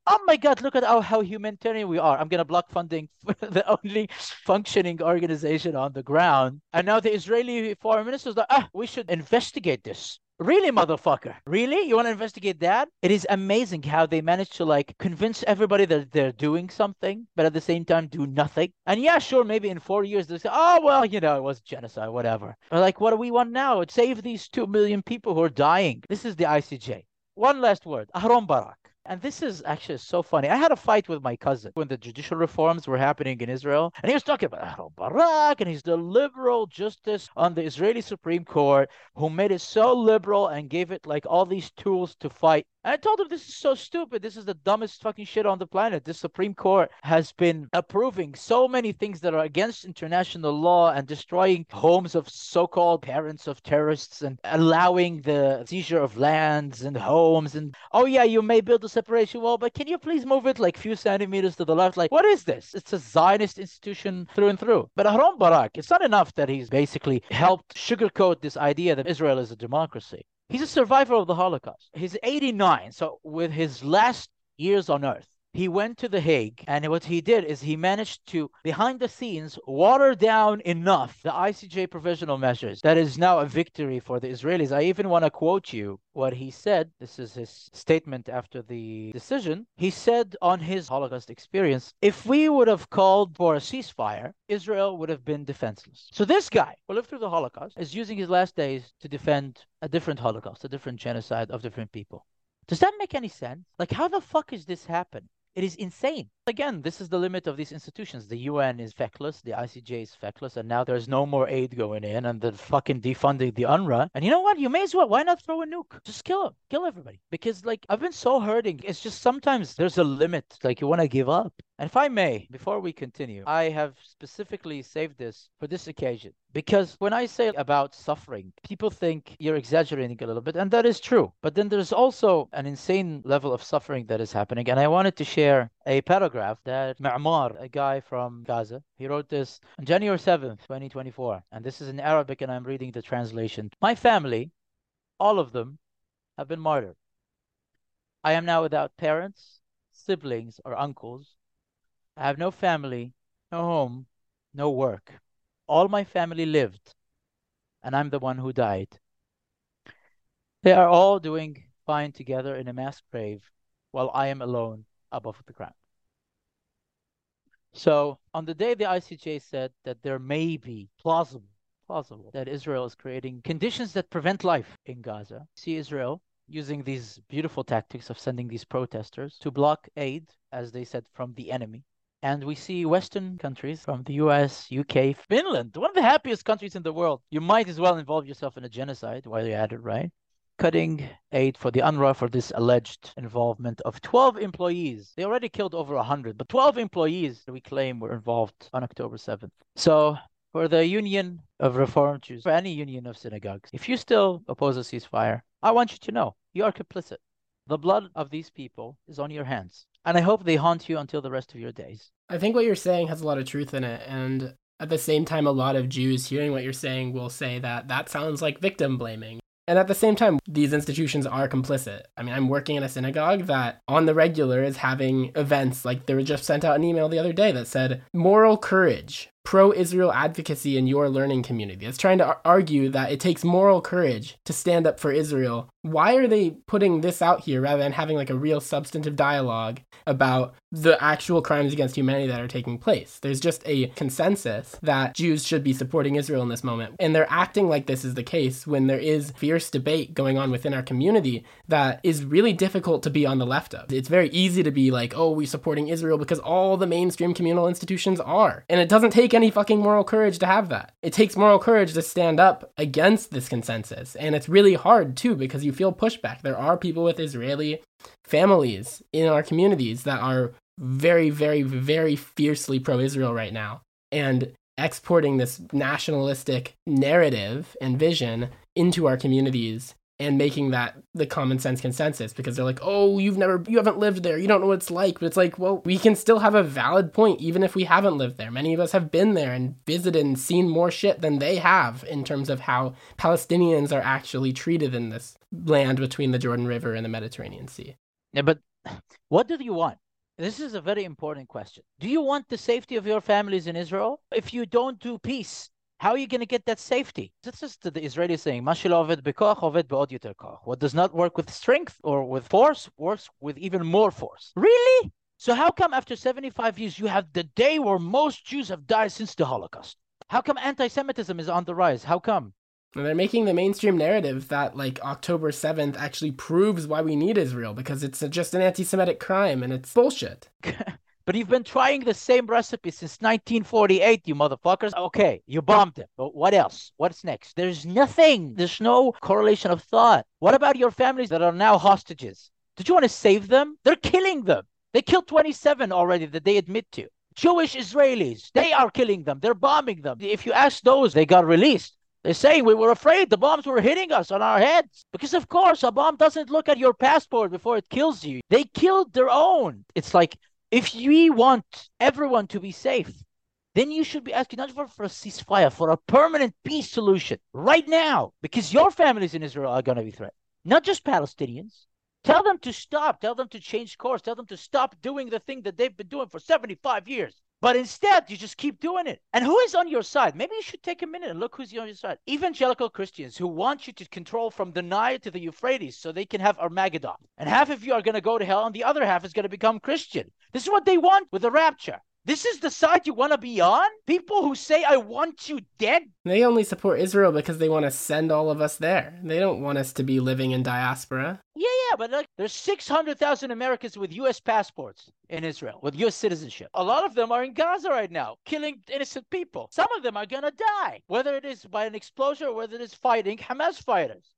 oh my God, look at how, how humanitarian we are. I'm going to block funding for the only functioning organization on the ground. And now the Israeli foreign minister is like, ah, we should investigate this. Really, motherfucker? Really? You want to investigate that? It is amazing how they manage to like convince everybody that they're doing something, but at the same time do nothing. And yeah, sure, maybe in four years they say, oh, well, you know, it was genocide, whatever. But like, what do we want now? Save these two million people who are dying. This is the ICJ. One last word. Aharon Barak. And this is actually so funny. I had a fight with my cousin when the judicial reforms were happening in Israel, and he was talking about Aharon Barak, and he's the liberal justice on the Israeli Supreme Court who made it so liberal and gave it like all these tools to fight And I told him this is so stupid. This is the dumbest fucking shit on the planet. The Supreme Court has been approving so many things that are against international law and destroying homes of so-called parents of terrorists and allowing the seizure of lands and homes and oh yeah, you may build a separation wall, but can you please move it like few centimeters to the left? Like what is this? It's a Zionist institution through and through. But Aharon Barak, it's not enough that he's basically helped sugarcoat this idea that Israel is a democracy. He's a survivor of the Holocaust. He's 89, so with his last years on earth, he went to The Hague, and what he did is he managed to, behind the scenes, water down enough the ICJ provisional measures. That is now a victory for the Israelis. I even want to quote you what he said. This is his statement after the decision. He said on his Holocaust experience if we would have called for a ceasefire, Israel would have been defenseless. So this guy who lived through the Holocaust is using his last days to defend a different Holocaust, a different genocide of different people. Does that make any sense? Like, how the fuck is this happen? It is insane. Again, this is the limit of these institutions. The UN is feckless, the ICJ is feckless, and now there's no more aid going in, and they're fucking defunding the UNRWA. And you know what? You may as well. Why not throw a nuke? Just kill them, kill everybody. Because like I've been so hurting. It's just sometimes there's a limit. Like you want to give up. And if I may, before we continue, I have specifically saved this for this occasion. Because when I say about suffering, people think you're exaggerating a little bit, and that is true. But then there's also an insane level of suffering that is happening. And I wanted to share a paragraph that Ma'mar, a guy from Gaza, he wrote this on January 7th, 2024. And this is in Arabic, and I'm reading the translation. My family, all of them, have been martyred. I am now without parents, siblings, or uncles. I have no family, no home, no work. All my family lived, and I'm the one who died. They are all doing fine together in a mass grave, while I am alone above the ground. So on the day the ICJ said that there may be plausible, plausible that Israel is creating conditions that prevent life in Gaza, see Israel using these beautiful tactics of sending these protesters to block aid, as they said, from the enemy. And we see Western countries from the US, UK, Finland, one of the happiest countries in the world. You might as well involve yourself in a genocide while you're at it, right? Cutting aid for the UNRWA for this alleged involvement of 12 employees. They already killed over 100, but 12 employees we claim were involved on October 7th. So for the Union of Reformed Jews, for any union of synagogues, if you still oppose a ceasefire, I want you to know you are complicit. The blood of these people is on your hands and I hope they haunt you until the rest of your days. I think what you're saying has a lot of truth in it, and at the same time, a lot of Jews hearing what you're saying will say that that sounds like victim blaming. And at the same time, these institutions are complicit. I mean, I'm working in a synagogue that on the regular is having events like they were just sent out an email the other day that said moral courage pro Israel advocacy in your learning community. It's trying to argue that it takes moral courage to stand up for Israel. Why are they putting this out here rather than having like a real substantive dialogue about the actual crimes against humanity that are taking place? There's just a consensus that Jews should be supporting Israel in this moment. And they're acting like this is the case when there is fierce debate going on within our community that is really difficult to be on the left of. It's very easy to be like, oh, we're supporting Israel because all the mainstream communal institutions are. And it doesn't take any fucking moral courage to have that. It takes moral courage to stand up against this consensus. And it's really hard too because you feel pushback. There are people with Israeli families in our communities that are very, very, very fiercely pro Israel right now. And exporting this nationalistic narrative and vision into our communities and making that the common sense consensus because they're like, oh, you've never, you haven't lived there, you don't know what it's like. But it's like, well, we can still have a valid point even if we haven't lived there. Many of us have been there and visited and seen more shit than they have in terms of how Palestinians are actually treated in this land between the Jordan River and the Mediterranean Sea. Yeah, but what do you want? This is a very important question. Do you want the safety of your families in Israel? If you don't do peace, how are you going to get that safety? This is the Israeli saying, What does not work with strength or with force works with even more force. Really? So how come after 75 years you have the day where most Jews have died since the Holocaust? How come anti-Semitism is on the rise? How come? And they're making the mainstream narrative that like October 7th actually proves why we need Israel because it's just an anti-Semitic crime and it's bullshit. But you've been trying the same recipe since 1948, you motherfuckers. Okay, you bombed it. But what else? What's next? There's nothing. There's no correlation of thought. What about your families that are now hostages? Did you want to save them? They're killing them. They killed 27 already that they admit to. Jewish Israelis, they are killing them. They're bombing them. If you ask those, they got released. They're saying we were afraid the bombs were hitting us on our heads. Because, of course, a bomb doesn't look at your passport before it kills you. They killed their own. It's like if we want everyone to be safe, then you should be asking not for, for a ceasefire, for a permanent peace solution right now, because your families in Israel are going to be threatened, not just Palestinians. Tell them to stop. Tell them to change course. Tell them to stop doing the thing that they've been doing for 75 years. But instead, you just keep doing it. And who is on your side? Maybe you should take a minute and look who's on your side. Evangelical Christians who want you to control from the Nile to the Euphrates so they can have Armageddon. And half of you are going to go to hell, and the other half is going to become Christian. This is what they want with the rapture. This is the side you want to be on? People who say, I want you dead? They only support Israel because they want to send all of us there. They don't want us to be living in diaspora. Yeah, yeah, but like, there's 600,000 Americans with U.S. passports in Israel, with U.S. citizenship. A lot of them are in Gaza right now, killing innocent people. Some of them are going to die, whether it is by an explosion or whether it is fighting Hamas fighters.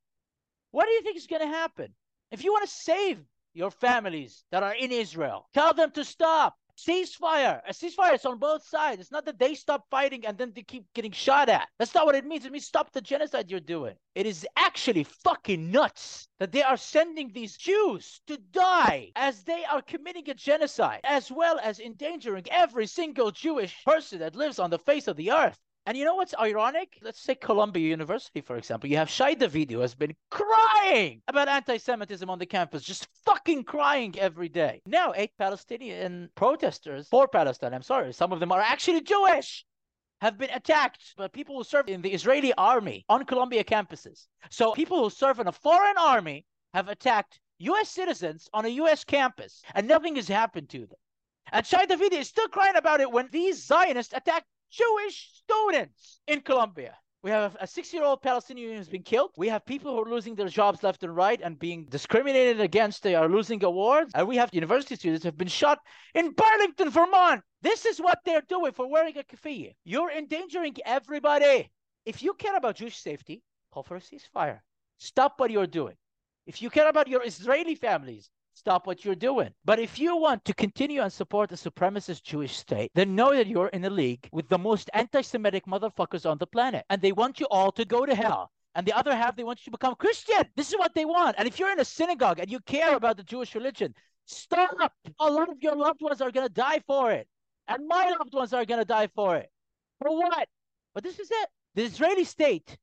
What do you think is going to happen? If you want to save your families that are in Israel, tell them to stop ceasefire. A ceasefire is on both sides. It's not that they stop fighting and then they keep getting shot at. That's not what it means. It means stop the genocide you're doing. It is actually fucking nuts that they are sending these Jews to die as they are committing a genocide, as well as endangering every single Jewish person that lives on the face of the earth. And you know what's ironic? Let's say Columbia University, for example. You have Shai Davidai, who has been crying about anti Semitism on the campus, just fucking crying every day. Now, eight Palestinian protesters for Palestine, I'm sorry, some of them are actually Jewish, have been attacked by people who serve in the Israeli army on Columbia campuses. So people who serve in a foreign army have attacked US citizens on a US campus, and nothing has happened to them. And Shai Davidai is still crying about it when these Zionists attack Jewish students in Columbia. We have a six year old Palestinian who's been killed. We have people who are losing their jobs left and right and being discriminated against. They are losing awards. And we have university students who have been shot in Burlington, Vermont. This is what they're doing for wearing a keffiyeh. You're endangering everybody. If you care about Jewish safety, call for a ceasefire. Stop what you're doing. If you care about your Israeli families, stop what you're doing. But if you want to continue and support a supremacist Jewish state, then know that you're in a league with the most anti Semitic motherfuckers on the planet. And they want you all to go to hell. And the other half, they want you to become Christian. This is what they want. And if you're in a synagogue and you care about the Jewish religion, stop. A lot of your loved ones are going to die for it. And my loved ones are going to die for it. For what? But this is it. The Israeli state,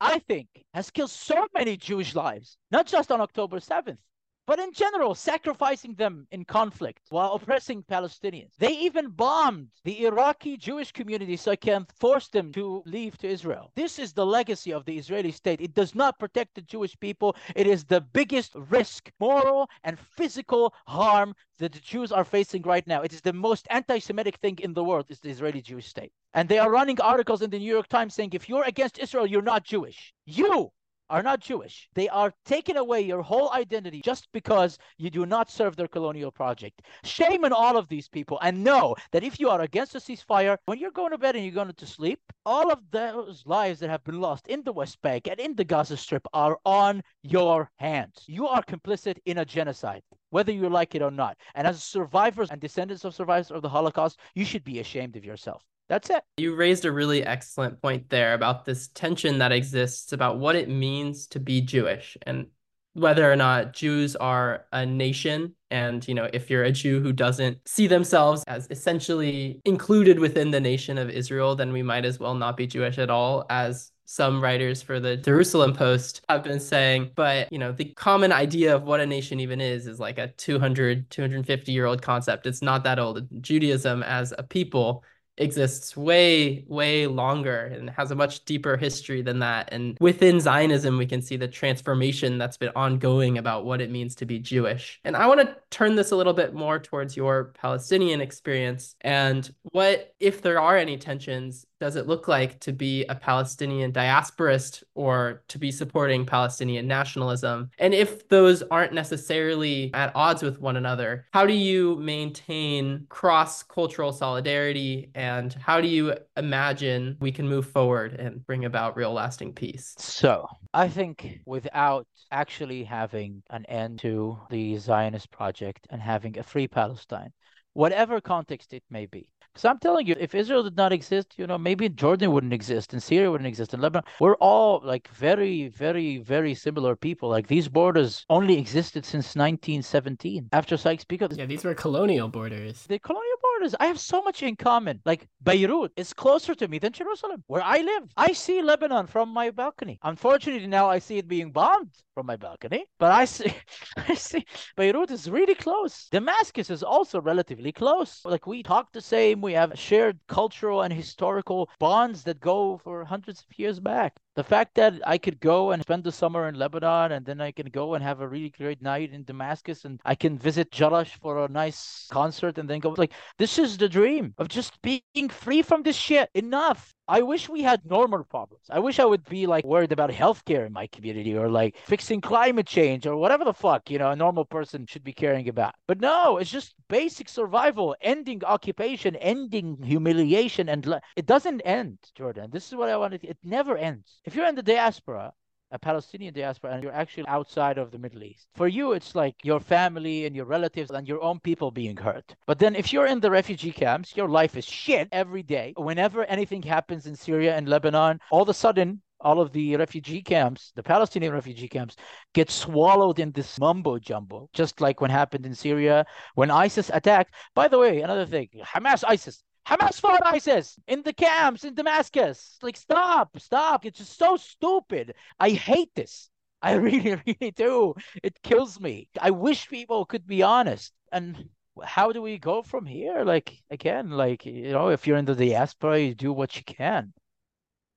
I think, has killed so many Jewish lives, not just on October 7th but in general, sacrificing them in conflict while oppressing Palestinians. They even bombed the Iraqi Jewish community so I can force them to leave to Israel. This is the legacy of the Israeli state. It does not protect the Jewish people. It is the biggest risk, moral and physical harm that the Jews are facing right now. It is the most anti-Semitic thing in the world is the Israeli Jewish state. And they are running articles in the New York Times saying if you're against Israel, you're not Jewish. You are not Jewish. They are taking away your whole identity just because you do not serve their colonial project. Shame on all of these people and know that if you are against a ceasefire, when you're going to bed and you're going to sleep, all of those lives that have been lost in the West Bank and in the Gaza Strip are on your hands. You are complicit in a genocide whether you like it or not. And as survivors and descendants of survivors of the Holocaust, you should be ashamed of yourself. That's it. You raised a really excellent point there about this tension that exists about what it means to be Jewish and whether or not Jews are a nation. And, you know, if you're a Jew who doesn't see themselves as essentially included within the nation of Israel, then we might as well not be Jewish at all, as some writers for the Jerusalem Post have been saying. But, you know, the common idea of what a nation even is is like a 200, 250 year old concept. It's not that old. Judaism as a people exists way way longer and has a much deeper history than that. And within zionism we can see the transformation that's been ongoing about what it means to be jewish. And i want to turn this a little bit more towards your palestinian experience and what if there are any tensions does it look like to be a Palestinian diasporist or to be supporting Palestinian nationalism? And if those aren't necessarily at odds with one another, how do you maintain cross cultural solidarity and how do you imagine we can move forward and bring about real lasting peace? So, I think without actually having an end to the Zionist project and having a free Palestine, whatever context it may be, because I'm telling you, if Israel did not exist, you know, maybe Jordan wouldn't exist and Syria wouldn't exist and Lebanon. We're all like very, very, very similar people. Like these borders only existed since 1917 after Sykes-Picot. Yeah, these were colonial borders. The colonial borders. I have so much in common. Like Beirut is closer to me than Jerusalem, where I live. I see Lebanon from my balcony. Unfortunately, now I see it being bombed from my balcony, but I see, I see Beirut is really close. Damascus is also relatively close. Like we talk the same we have shared cultural and historical bonds that go for hundreds of years back. The fact that I could go and spend the summer in Lebanon and then I can go and have a really great night in Damascus and I can visit Jerash for a nice concert and then go like this is the dream of just being free from this shit. Enough. I wish we had normal problems. I wish I would be like worried about healthcare in my community or like fixing climate change or whatever the fuck, you know, a normal person should be caring about. But no, it's just basic survival, ending occupation, ending humiliation. And le- it doesn't end, Jordan. This is what I wanted. It never ends. If you're in the diaspora, a Palestinian diaspora and you're actually outside of the Middle East. For you, it's like your family and your relatives and your own people being hurt. But then if you're in the refugee camps, your life is shit every day. Whenever anything happens in Syria and Lebanon, all of a sudden, all of the refugee camps, the Palestinian refugee camps, get swallowed in this mumbo jumbo, just like what happened in Syria when ISIS attacked. By the way, another thing Hamas, ISIS, Hamas fought ISIS in the camps in Damascus. Like, stop, stop. It's just so stupid. I hate this. I really, really do. It kills me. I wish people could be honest. And how do we go from here? Like, again, like, you know, if you're in the diaspora, you do what you can.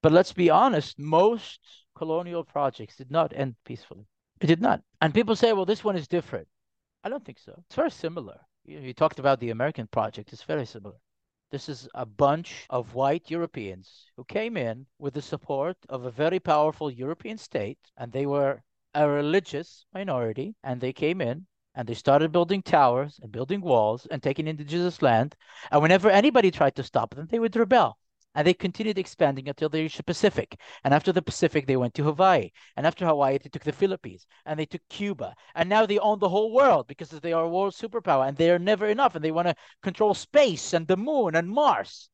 But let's be honest, most colonial projects did not end peacefully. It did not. And people say, well, this one is different. I don't think so. It's very similar. You, you talked about the American project, it's very similar. This is a bunch of white Europeans who came in with the support of a very powerful European state, and they were a religious minority, and they came in and they started building towers and building walls and taking indigenous land. And whenever anybody tried to stop them, they would rebel. And they continued expanding until they reached the Pacific. And after the Pacific, they went to Hawaii. And after Hawaii, they took the Philippines and they took Cuba. And now they own the whole world because they are a world superpower and they are never enough. And they want to control space and the moon and Mars.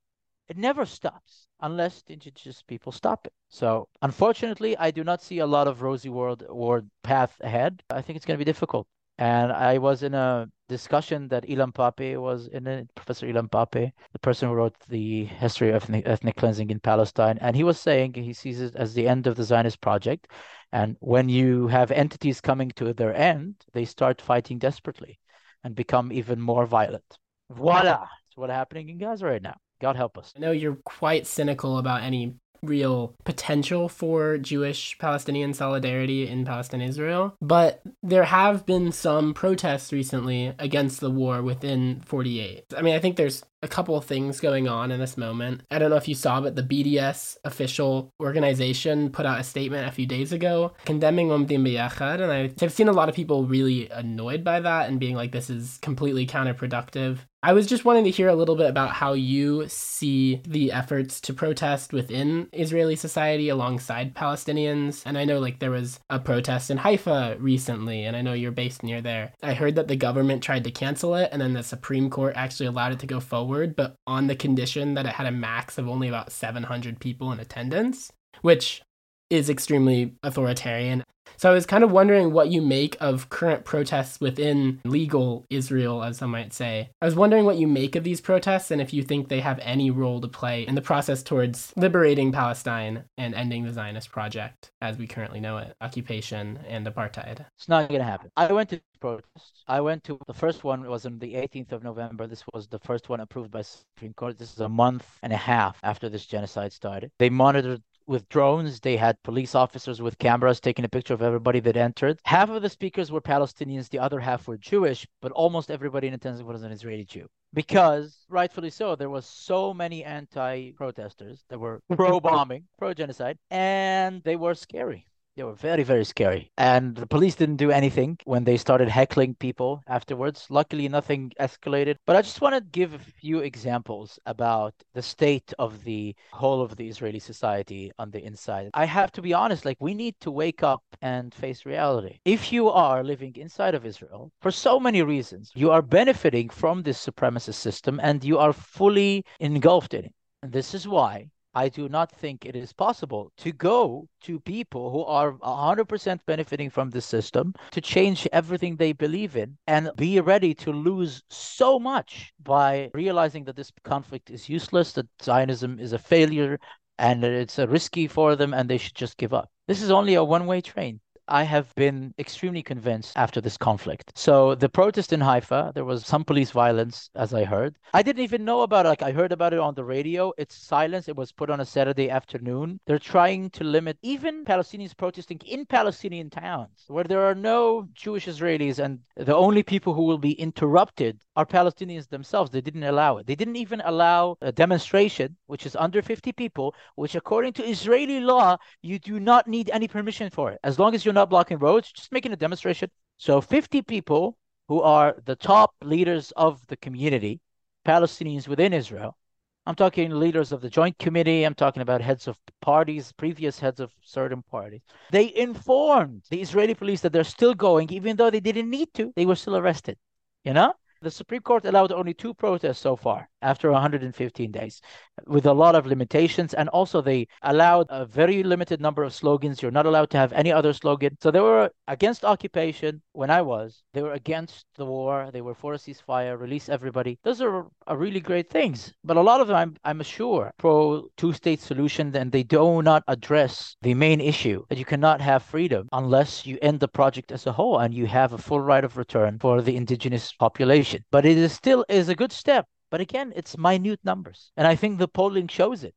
It never stops unless indigenous people stop it. So unfortunately, I do not see a lot of rosy world world path ahead. I think it's going to be difficult. And I was in a discussion that Ilan Pappé was in it, Professor Ilan Pappé, the person who wrote the history of ethnic, ethnic cleansing in Palestine. And he was saying he sees it as the end of the Zionist project. And when you have entities coming to their end, they start fighting desperately and become even more violent. Voila! What's happening in Gaza right now. God help us. I know you're quite cynical about any real potential for Jewish Palestinian solidarity in Palestine Israel. But there have been some protests recently against the war within 48. I mean, I think there's a couple of things going on in this moment. I don't know if you saw, but the BDS official organization put out a statement a few days ago condemning umm Omdim B'Yachad, and I've seen a lot of people really annoyed by that and being like, this is completely counterproductive. I was just wanting to hear a little bit about how you see the efforts to protest within Israeli society alongside Palestinians. And I know like there was a protest in Haifa recently, and I know you're based near there. I heard that the government tried to cancel it, and then the Supreme Court actually allowed it to go forward, but on the condition that it had a max of only about 700 people in attendance, which is extremely authoritarian. So I was kind of wondering what you make of current protests within legal Israel, as some might say. I was wondering what you make of these protests and if you think they have any role to play in the process towards liberating Palestine and ending the Zionist project as we currently know it, occupation and apartheid. It's not going to happen. I went to protests. I went to the first one was on the 18th of November. This was the first one approved by Supreme Court. This is a month and a half after this genocide started. They monitored with drones. They had police officers with cameras taking a picture of everybody that entered. Half of the speakers were Palestinians, the other half were Jewish, but almost everybody in attendance was an Israeli Jew. Because, rightfully so, there was so many anti-protesters that were pro-bombing, pro-genocide, and they were scary. They were very, very scary. And the police didn't do anything when they started heckling people afterwards. Luckily, nothing escalated. But I just want to give a few examples about the state of the whole of the Israeli society on the inside. I have to be honest, like, we need to wake up and face reality. If you are living inside of Israel, for so many reasons, you are benefiting from this supremacist system and you are fully engulfed in it. And this is why I do not think it is possible to go to people who are 100% benefiting from the system to change everything they believe in and be ready to lose so much by realizing that this conflict is useless, that Zionism is a failure, and it's a risky for them and they should just give up. This is only a one way train. I have been extremely convinced after this conflict. So the protest in Haifa, there was some police violence, as I heard. I didn't even know about it. Like I heard about it on the radio. It's silence. It was put on a Saturday afternoon. They're trying to limit even Palestinians protesting in Palestinian towns where there are no Jewish Israelis, and the only people who will be interrupted are Palestinians themselves. They didn't allow it. They didn't even allow a demonstration, which is under 50 people, which according to Israeli law, you do not need any permission for it. As long as you're not blocking roads, just making a demonstration. So 50 people who are the top leaders of the community, Palestinians within Israel. I'm talking leaders of the Joint Committee. I'm talking about heads of parties, previous heads of certain parties. They informed the Israeli police that they're still going, even though they didn't need to. They were still arrested. You know? The Supreme Court allowed only two protests so far after 115 days with a lot of limitations. And also, they allowed a very limited number of slogans. You're not allowed to have any other slogan. So they were against occupation when I was. They were against the war. They were for a ceasefire, release everybody. Those are, are really great things. But a lot of them, I'm, I'm sure, pro two state solution, and they do not address the main issue that you cannot have freedom unless you end the project as a whole and you have a full right of return for the indigenous population. But it is still is a good step. But again, it's minute numbers. And I think the polling shows it.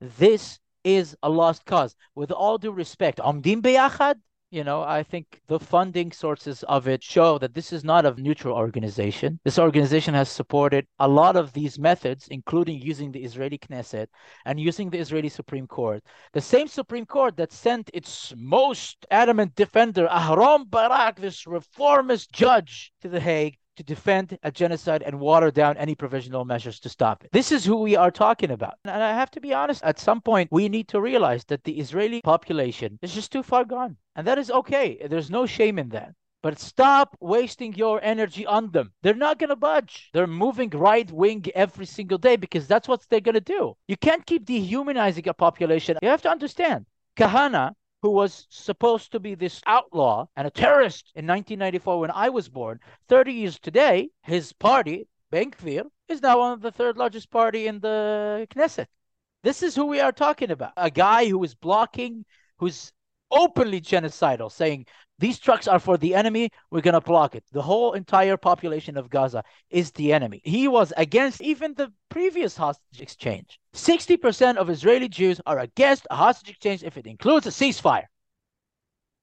This is a lost cause. With all due respect, Omdim Beyachad, You know, I think the funding sources of it show that this is not a neutral organization. This organization has supported a lot of these methods, including using the Israeli Knesset and using the Israeli Supreme Court. The same Supreme Court that sent its most adamant defender, Aharon Barak, this reformist judge, to The Hague to defend a genocide and water down any provisional measures to stop it. This is who we are talking about. And I have to be honest, at some point, we need to realize that the Israeli population is just too far gone. And that is okay. There's no shame in that. But stop wasting your energy on them. They're not going to budge. They're moving right wing every single day because that's what they're going to do. You can't keep dehumanizing a population. You have to understand. Kahana who was supposed to be this outlaw and a terrorist in 1994 when I was born, 30 years today, his party, Ben Gvir, is now one of the third largest party in the Knesset. This is who we are talking about. A guy who is blocking, who's openly genocidal, saying these trucks are for the enemy. We're going to block it. The whole entire population of Gaza is the enemy. He was against even the previous hostage exchange. 60% of Israeli Jews are against a hostage exchange if it includes a ceasefire.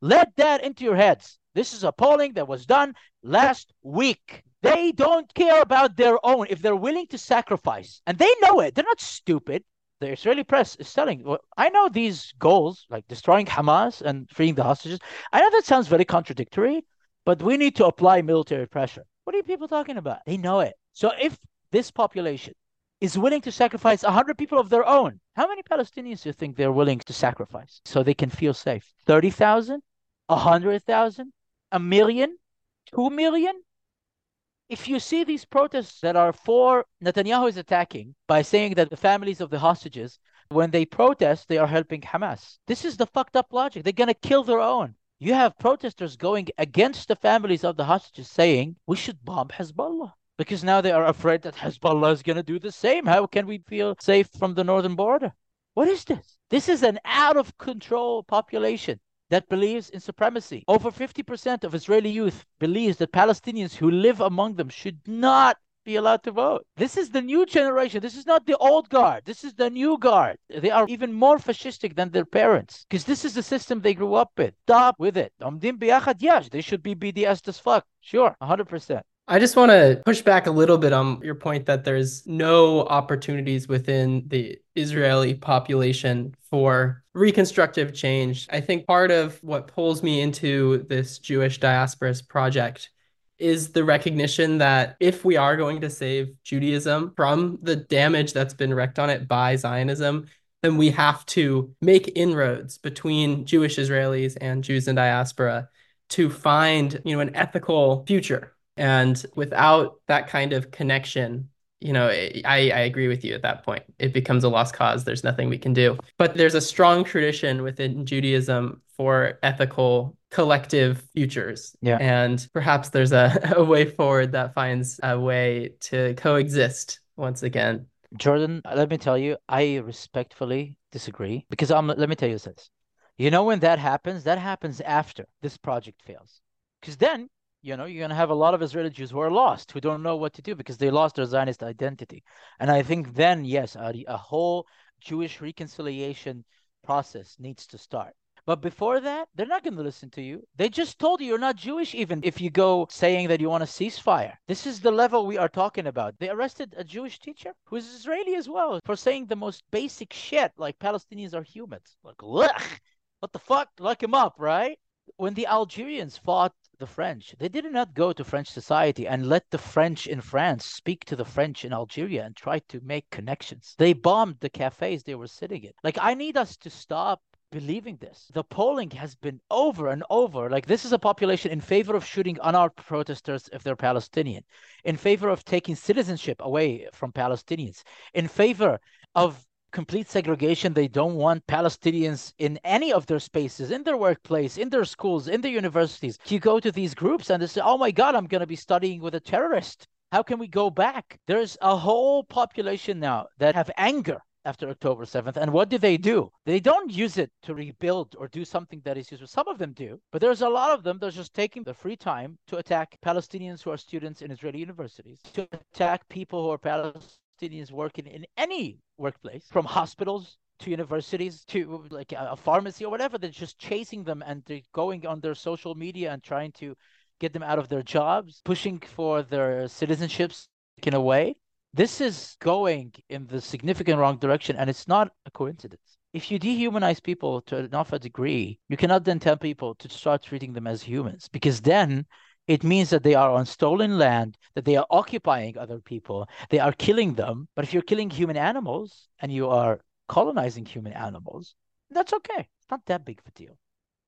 Let that into your heads. This is a polling that was done last week. They don't care about their own if they're willing to sacrifice. And they know it. They're not stupid the Israeli press is telling. Well, I know these goals, like destroying Hamas and freeing the hostages. I know that sounds very contradictory, but we need to apply military pressure. What are you people talking about? They know it. So if this population is willing to sacrifice 100 people of their own, how many Palestinians do you think they're willing to sacrifice so they can feel safe? 30,000? 100,000? A million? 2 million? If you see these protests that are for Netanyahu is attacking by saying that the families of the hostages, when they protest, they are helping Hamas. This is the fucked up logic. They're going to kill their own. You have protesters going against the families of the hostages saying we should bomb Hezbollah because now they are afraid that Hezbollah is going to do the same. How can we feel safe from the northern border? What is this? This is an out of control population that believes in supremacy. Over 50% of Israeli youth believes that Palestinians who live among them should not be allowed to vote. This is the new generation. This is not the old guard. This is the new guard. They are even more fascistic than their parents because this is the system they grew up with. Stop with it. They should be BDS as fuck. Sure, 100%. I just want to push back a little bit on your point that there's no opportunities within the Israeli population for reconstructive change. I think part of what pulls me into this Jewish Diasporist project is the recognition that if we are going to save Judaism from the damage that's been wreaked on it by Zionism, then we have to make inroads between Jewish Israelis and Jews in diaspora to find, you know, an ethical future and without that kind of connection, you know, I, I agree with you at that point. It becomes a lost cause. There's nothing we can do. But there's a strong tradition within Judaism for ethical collective futures. Yeah. And perhaps there's a, a way forward that finds a way to coexist once again. Jordan, let me tell you, I respectfully disagree because I'm, let me tell you this. You know, when that happens, that happens after this project fails. Because then you know, you're going to have a lot of Israeli Jews who are lost, who don't know what to do because they lost their Zionist identity. And I think then, yes, a, a whole Jewish reconciliation process needs to start. But before that, they're not going to listen to you. They just told you you're not Jewish, even if you go saying that you want a ceasefire. This is the level we are talking about. They arrested a Jewish teacher who is Israeli as well for saying the most basic shit, like Palestinians are humans. Like, ugh, what the fuck? Lock him up, right? When the Algerians fought the French. They did not go to French society and let the French in France speak to the French in Algeria and try to make connections. They bombed the cafes they were sitting in. Like, I need us to stop believing this. The polling has been over and over. Like, this is a population in favor of shooting unarmed protesters if they're Palestinian, in favor of taking citizenship away from Palestinians, in favor of complete segregation. They don't want Palestinians in any of their spaces, in their workplace, in their schools, in their universities. You go to these groups and they say, oh my God, I'm going to be studying with a terrorist. How can we go back? There's a whole population now that have anger after October 7th. And what do they do? They don't use it to rebuild or do something that is useful. Some of them do, but there's a lot of them that's just taking the free time to attack Palestinians who are students in Israeli universities, to attack people who are Palestinians Palestinians working in any workplace, from hospitals to universities, to like a pharmacy or whatever. They're just chasing them and they're going on their social media and trying to get them out of their jobs, pushing for their citizenships in a way. This is going in the significant wrong direction, and it's not a coincidence. If you dehumanize people to enough a degree, you cannot then tell people to start treating them as humans because then it means that they are on stolen land, that they are occupying other people, they are killing them. But if you're killing human animals and you are colonizing human animals, that's okay. It's not that big of a deal.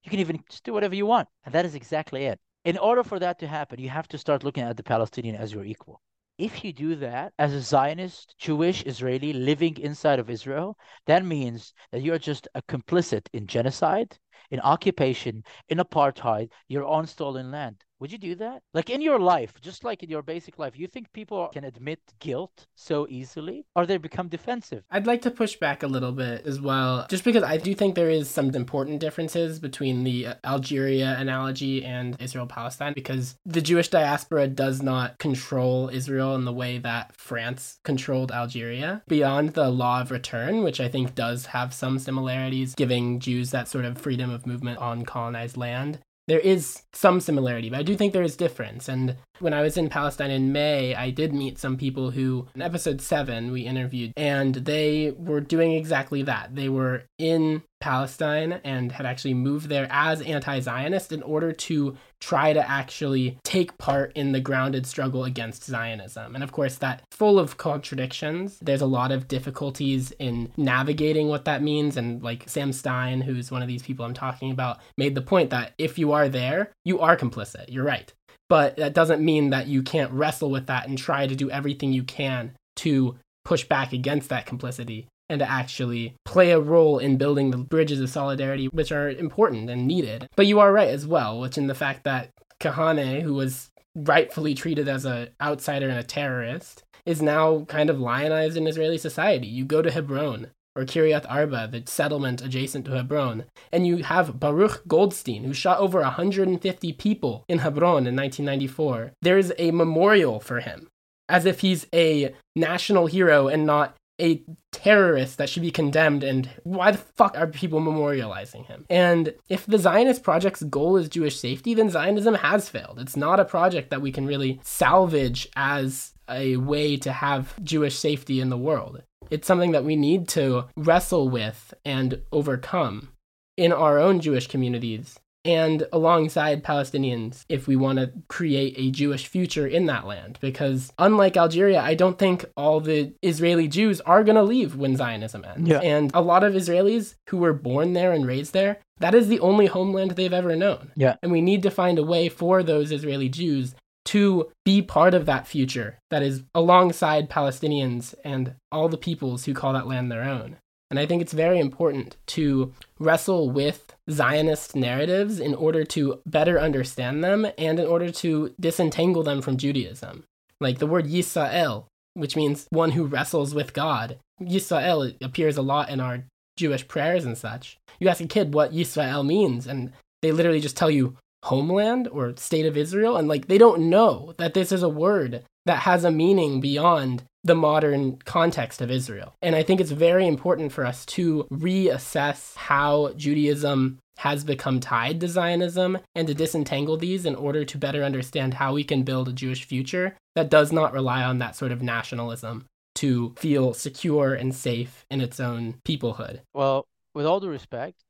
You can even just do whatever you want. And that is exactly it. In order for that to happen, you have to start looking at the Palestinian as your equal. If you do that as a Zionist, Jewish Israeli living inside of Israel, that means that you're just a complicit in genocide, in occupation, in apartheid, you're on stolen land. Would you do that? Like in your life, just like in your basic life, you think people can admit guilt so easily or they become defensive? I'd like to push back a little bit as well, just because I do think there is some important differences between the uh, Algeria analogy and Israel Palestine, because the Jewish diaspora does not control Israel in the way that France controlled Algeria. Beyond the law of return, which I think does have some similarities, giving Jews that sort of freedom of movement on colonized land there is some similarity, but I do think there is difference. And when I was in Palestine in May, I did meet some people who, in episode seven, we interviewed, and they were doing exactly that. They were in Palestine and had actually moved there as anti Zionist in order to try to actually take part in the grounded struggle against Zionism. And of course, that's full of contradictions. There's a lot of difficulties in navigating what that means. And like Sam Stein, who's one of these people I'm talking about, made the point that if you are there, you are complicit. You're right. But that doesn't mean that you can't wrestle with that and try to do everything you can to push back against that complicity and to actually play a role in building the bridges of solidarity, which are important and needed. But you are right as well, which in the fact that Kahane, who was rightfully treated as an outsider and a terrorist, is now kind of lionized in Israeli society. You go to Hebron or Kiryat Arba, the settlement adjacent to Hebron, and you have Baruch Goldstein, who shot over 150 people in Hebron in 1994. There is a memorial for him, as if he's a national hero and not a terrorist that should be condemned and why the fuck are people memorializing him? And if the zionist project's goal is jewish safety then zionism has failed. It's not a project that we can really salvage as a way to have jewish safety in the world. It's something that we need to wrestle with and overcome in our own jewish communities and alongside Palestinians if we want to create a Jewish future in that land. Because unlike Algeria, I don't think all the Israeli Jews are going to leave when Zionism ends. Yeah. And a lot of Israelis who were born there and raised there, that is the only homeland they've ever known. Yeah. And we need to find a way for those Israeli Jews to be part of that future that is alongside Palestinians and all the peoples who call that land their own. And I think it's very important to wrestle with Zionist narratives in order to better understand them and in order to disentangle them from Judaism. Like the word Yisrael, which means one who wrestles with God. Yisrael appears a lot in our Jewish prayers and such. You ask a kid what Yisrael means, and they literally just tell you homeland or state of Israel, and like they don't know that this is a word that has a meaning beyond the modern context of Israel. And I think it's very important for us to reassess how Judaism has become tied to Zionism and to disentangle these in order to better understand how we can build a Jewish future that does not rely on that sort of nationalism to feel secure and safe in its own peoplehood. Well, with all due respect,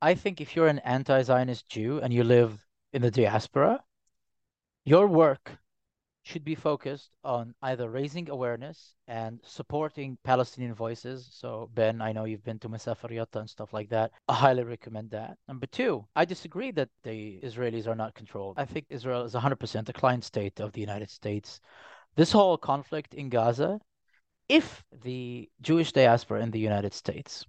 I think if you're an anti Zionist Jew and you live in the diaspora, your work should be focused on either raising awareness and supporting Palestinian voices. So, Ben, I know you've been to Masafer Yatta and stuff like that. I highly recommend that. Number two, I disagree that the Israelis are not controlled. I think Israel is 100% a client state of the United States. This whole conflict in Gaza, if the Jewish diaspora in the United States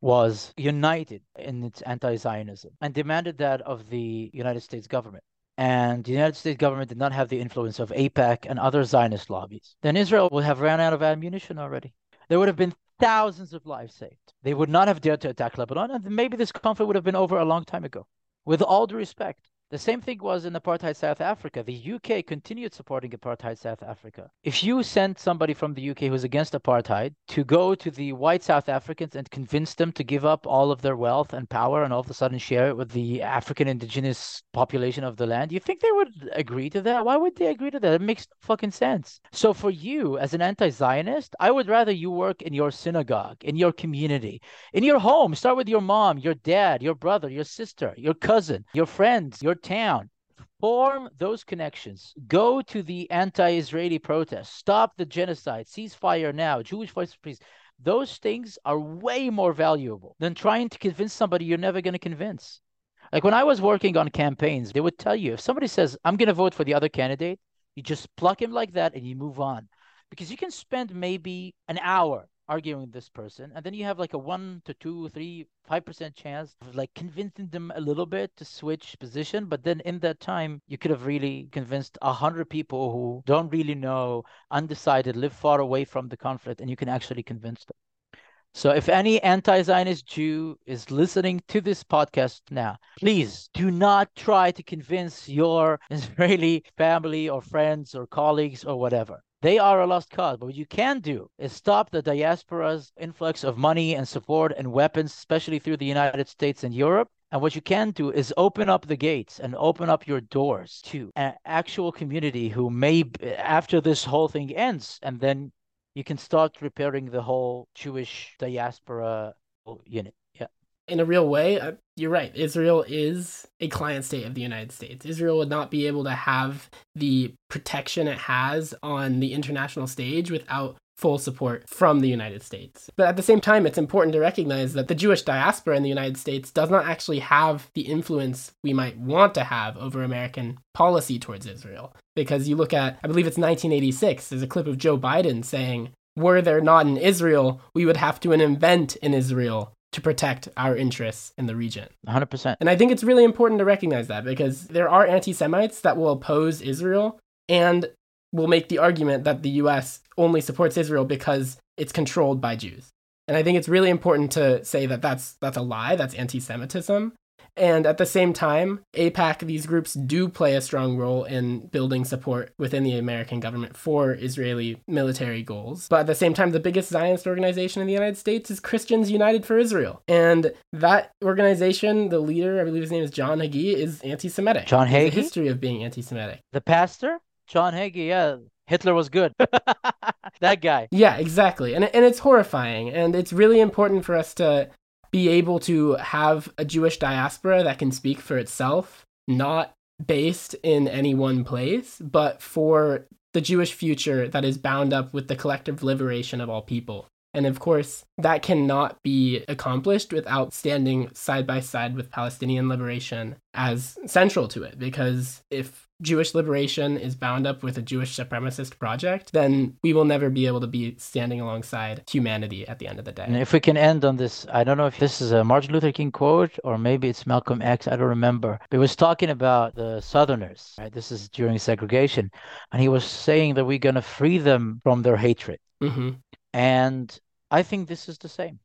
was united in its anti Zionism and demanded that of the United States government, and the United States government did not have the influence of AIPAC and other Zionist lobbies, then Israel would have ran out of ammunition already. There would have been thousands of lives saved. They would not have dared to attack Lebanon, and maybe this conflict would have been over a long time ago. With all due respect, The same thing was in apartheid South Africa. The UK continued supporting apartheid South Africa. If you sent somebody from the UK who's against apartheid to go to the white South Africans and convince them to give up all of their wealth and power and all of a sudden share it with the African indigenous population of the land, you think they would agree to that? Why would they agree to that? It makes fucking sense. So for you as an anti-Zionist, I would rather you work in your synagogue, in your community, in your home. Start with your mom, your dad, your brother, your sister, your cousin, your friends, your town. Form those connections. Go to the anti Israeli protests. Stop the genocide. Ceasefire now. Jewish voice please. Those things are way more valuable than trying to convince somebody you're never going to convince. Like when I was working on campaigns, they would tell you if somebody says, I'm going to vote for the other candidate, you just pluck him like that and you move on. Because you can spend maybe an hour arguing with this person and then you have like a one to two three five percent chance of like convincing them a little bit to switch position but then in that time you could have really convinced a hundred people who don't really know undecided live far away from the conflict and you can actually convince them so if any anti-Zionist Jew is listening to this podcast now, please do not try to convince your Israeli family or friends or colleagues or whatever. They are a lost cause. But what you can do is stop the diaspora's influx of money and support and weapons, especially through the United States and Europe. And what you can do is open up the gates and open up your doors to an actual community who may, after this whole thing ends, and then you can start repairing the whole Jewish diaspora unit. In a real way, uh, you're right. Israel is a client state of the United States. Israel would not be able to have the protection it has on the international stage without full support from the United States. But at the same time, it's important to recognize that the Jewish diaspora in the United States does not actually have the influence we might want to have over American policy towards Israel. Because you look at, I believe it's 1986, there's a clip of Joe Biden saying, were there not an Israel, we would have to invent an Israel to protect our interests in the region. 100%. And I think it's really important to recognize that because there are anti Semites that will oppose Israel and will make the argument that the US only supports Israel because it's controlled by Jews. And I think it's really important to say that that's that's a lie, that's anti-Semitism. And at the same time, AIPAC, these groups do play a strong role in building support within the American government for Israeli military goals. But at the same time, the biggest Zionist organization in the United States is Christians United for Israel. And that organization, the leader, I believe his name is John Hagee, is anti Semitic. John Hagee? history of being anti Semitic. The pastor? John Hagee, yeah. Hitler was good. that guy. Yeah, exactly. And, and it's horrifying. And it's really important for us to be able to have a Jewish diaspora that can speak for itself, not based in any one place, but for the Jewish future that is bound up with the collective liberation of all people. And of course, that cannot be accomplished without standing side by side with Palestinian liberation as central to it. Because if Jewish liberation is bound up with a Jewish supremacist project, then we will never be able to be standing alongside humanity at the end of the day. And if we can end on this, I don't know if this is a Martin Luther King quote or maybe it's Malcolm X, I don't remember. But he was talking about the Southerners, right? This is during segregation. And he was saying that we're going to free them from their hatred. Mm-hmm. And I think this is the same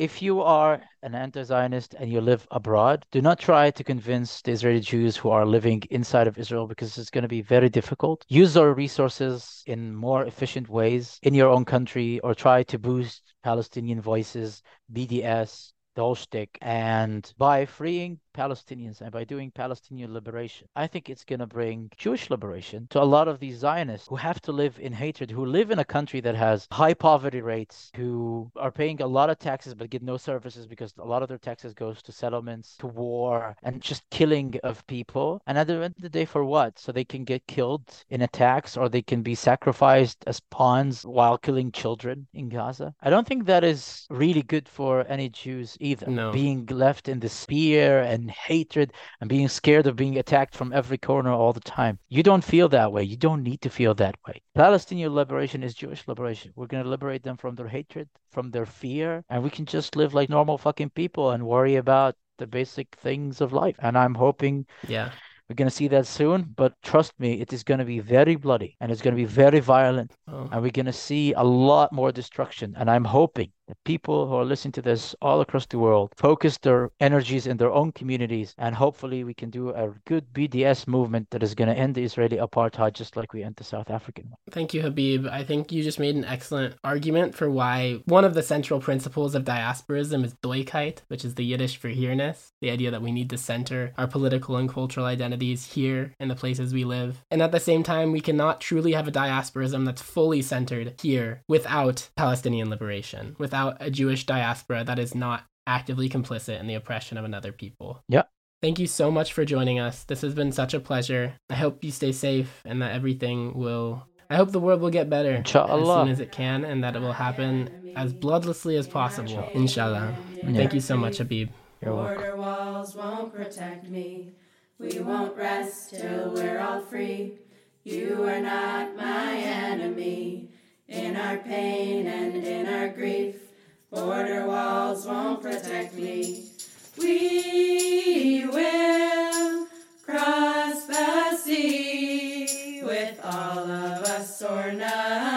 if you are an anti-Zionist and you live abroad, do not try to convince the Israeli Jews who are living inside of Israel because it's going to be very difficult. Use our resources in more efficient ways in your own country or try to boost Palestinian voices, BDS, the. And by freeing Palestinians and by doing Palestinian liberation, I think it's going to bring Jewish liberation to a lot of these Zionists who have to live in hatred, who live in a country that has high poverty rates, who are paying a lot of taxes but get no services because a lot of their taxes goes to settlements, to war, and just killing of people. And at the end of the day, for what? So they can get killed in attacks or they can be sacrificed as pawns while killing children in Gaza. I don't think that is really good for any Jews either. No. Being left in the fear and hatred and being scared of being attacked from every corner all the time. You don't feel that way. You don't need to feel that way. Palestinian liberation is Jewish liberation. We're going to liberate them from their hatred, from their fear, and we can just live like normal fucking people and worry about the basic things of life. And I'm hoping Yeah. we're going to see that soon, but trust me, it is going to be very bloody and it's going to be very violent Oh. and we're going to see a lot more destruction. And I'm hoping people who are listening to this all across the world focus their energies in their own communities, and hopefully we can do a good BDS movement that is going to end the Israeli apartheid just like we end the South African one. Thank you, Habeeb. I think you just made an excellent argument for why one of the central principles of diasporism is Doikheit, which is the Yiddish for here-ness, the idea that we need to center our political and cultural identities here in the places we live. And at the same time, we cannot truly have a diasporism that's fully centered here without Palestinian liberation, without a Jewish diaspora that is not actively complicit in the oppression of another people. Yeah. Thank you so much for joining us. This has been such a pleasure. I hope you stay safe and that everything will. I hope the world will get better Inshallah. as soon as it can and that it will happen as bloodlessly as possible. Inshallah. Yeah. Thank you so much, Habeeb. You're welcome. Border walls won't protect me. We won't rest till we're all free. You are not my enemy. In our pain and in our grief, border walls won't protect me. We will cross the sea with all of us or none.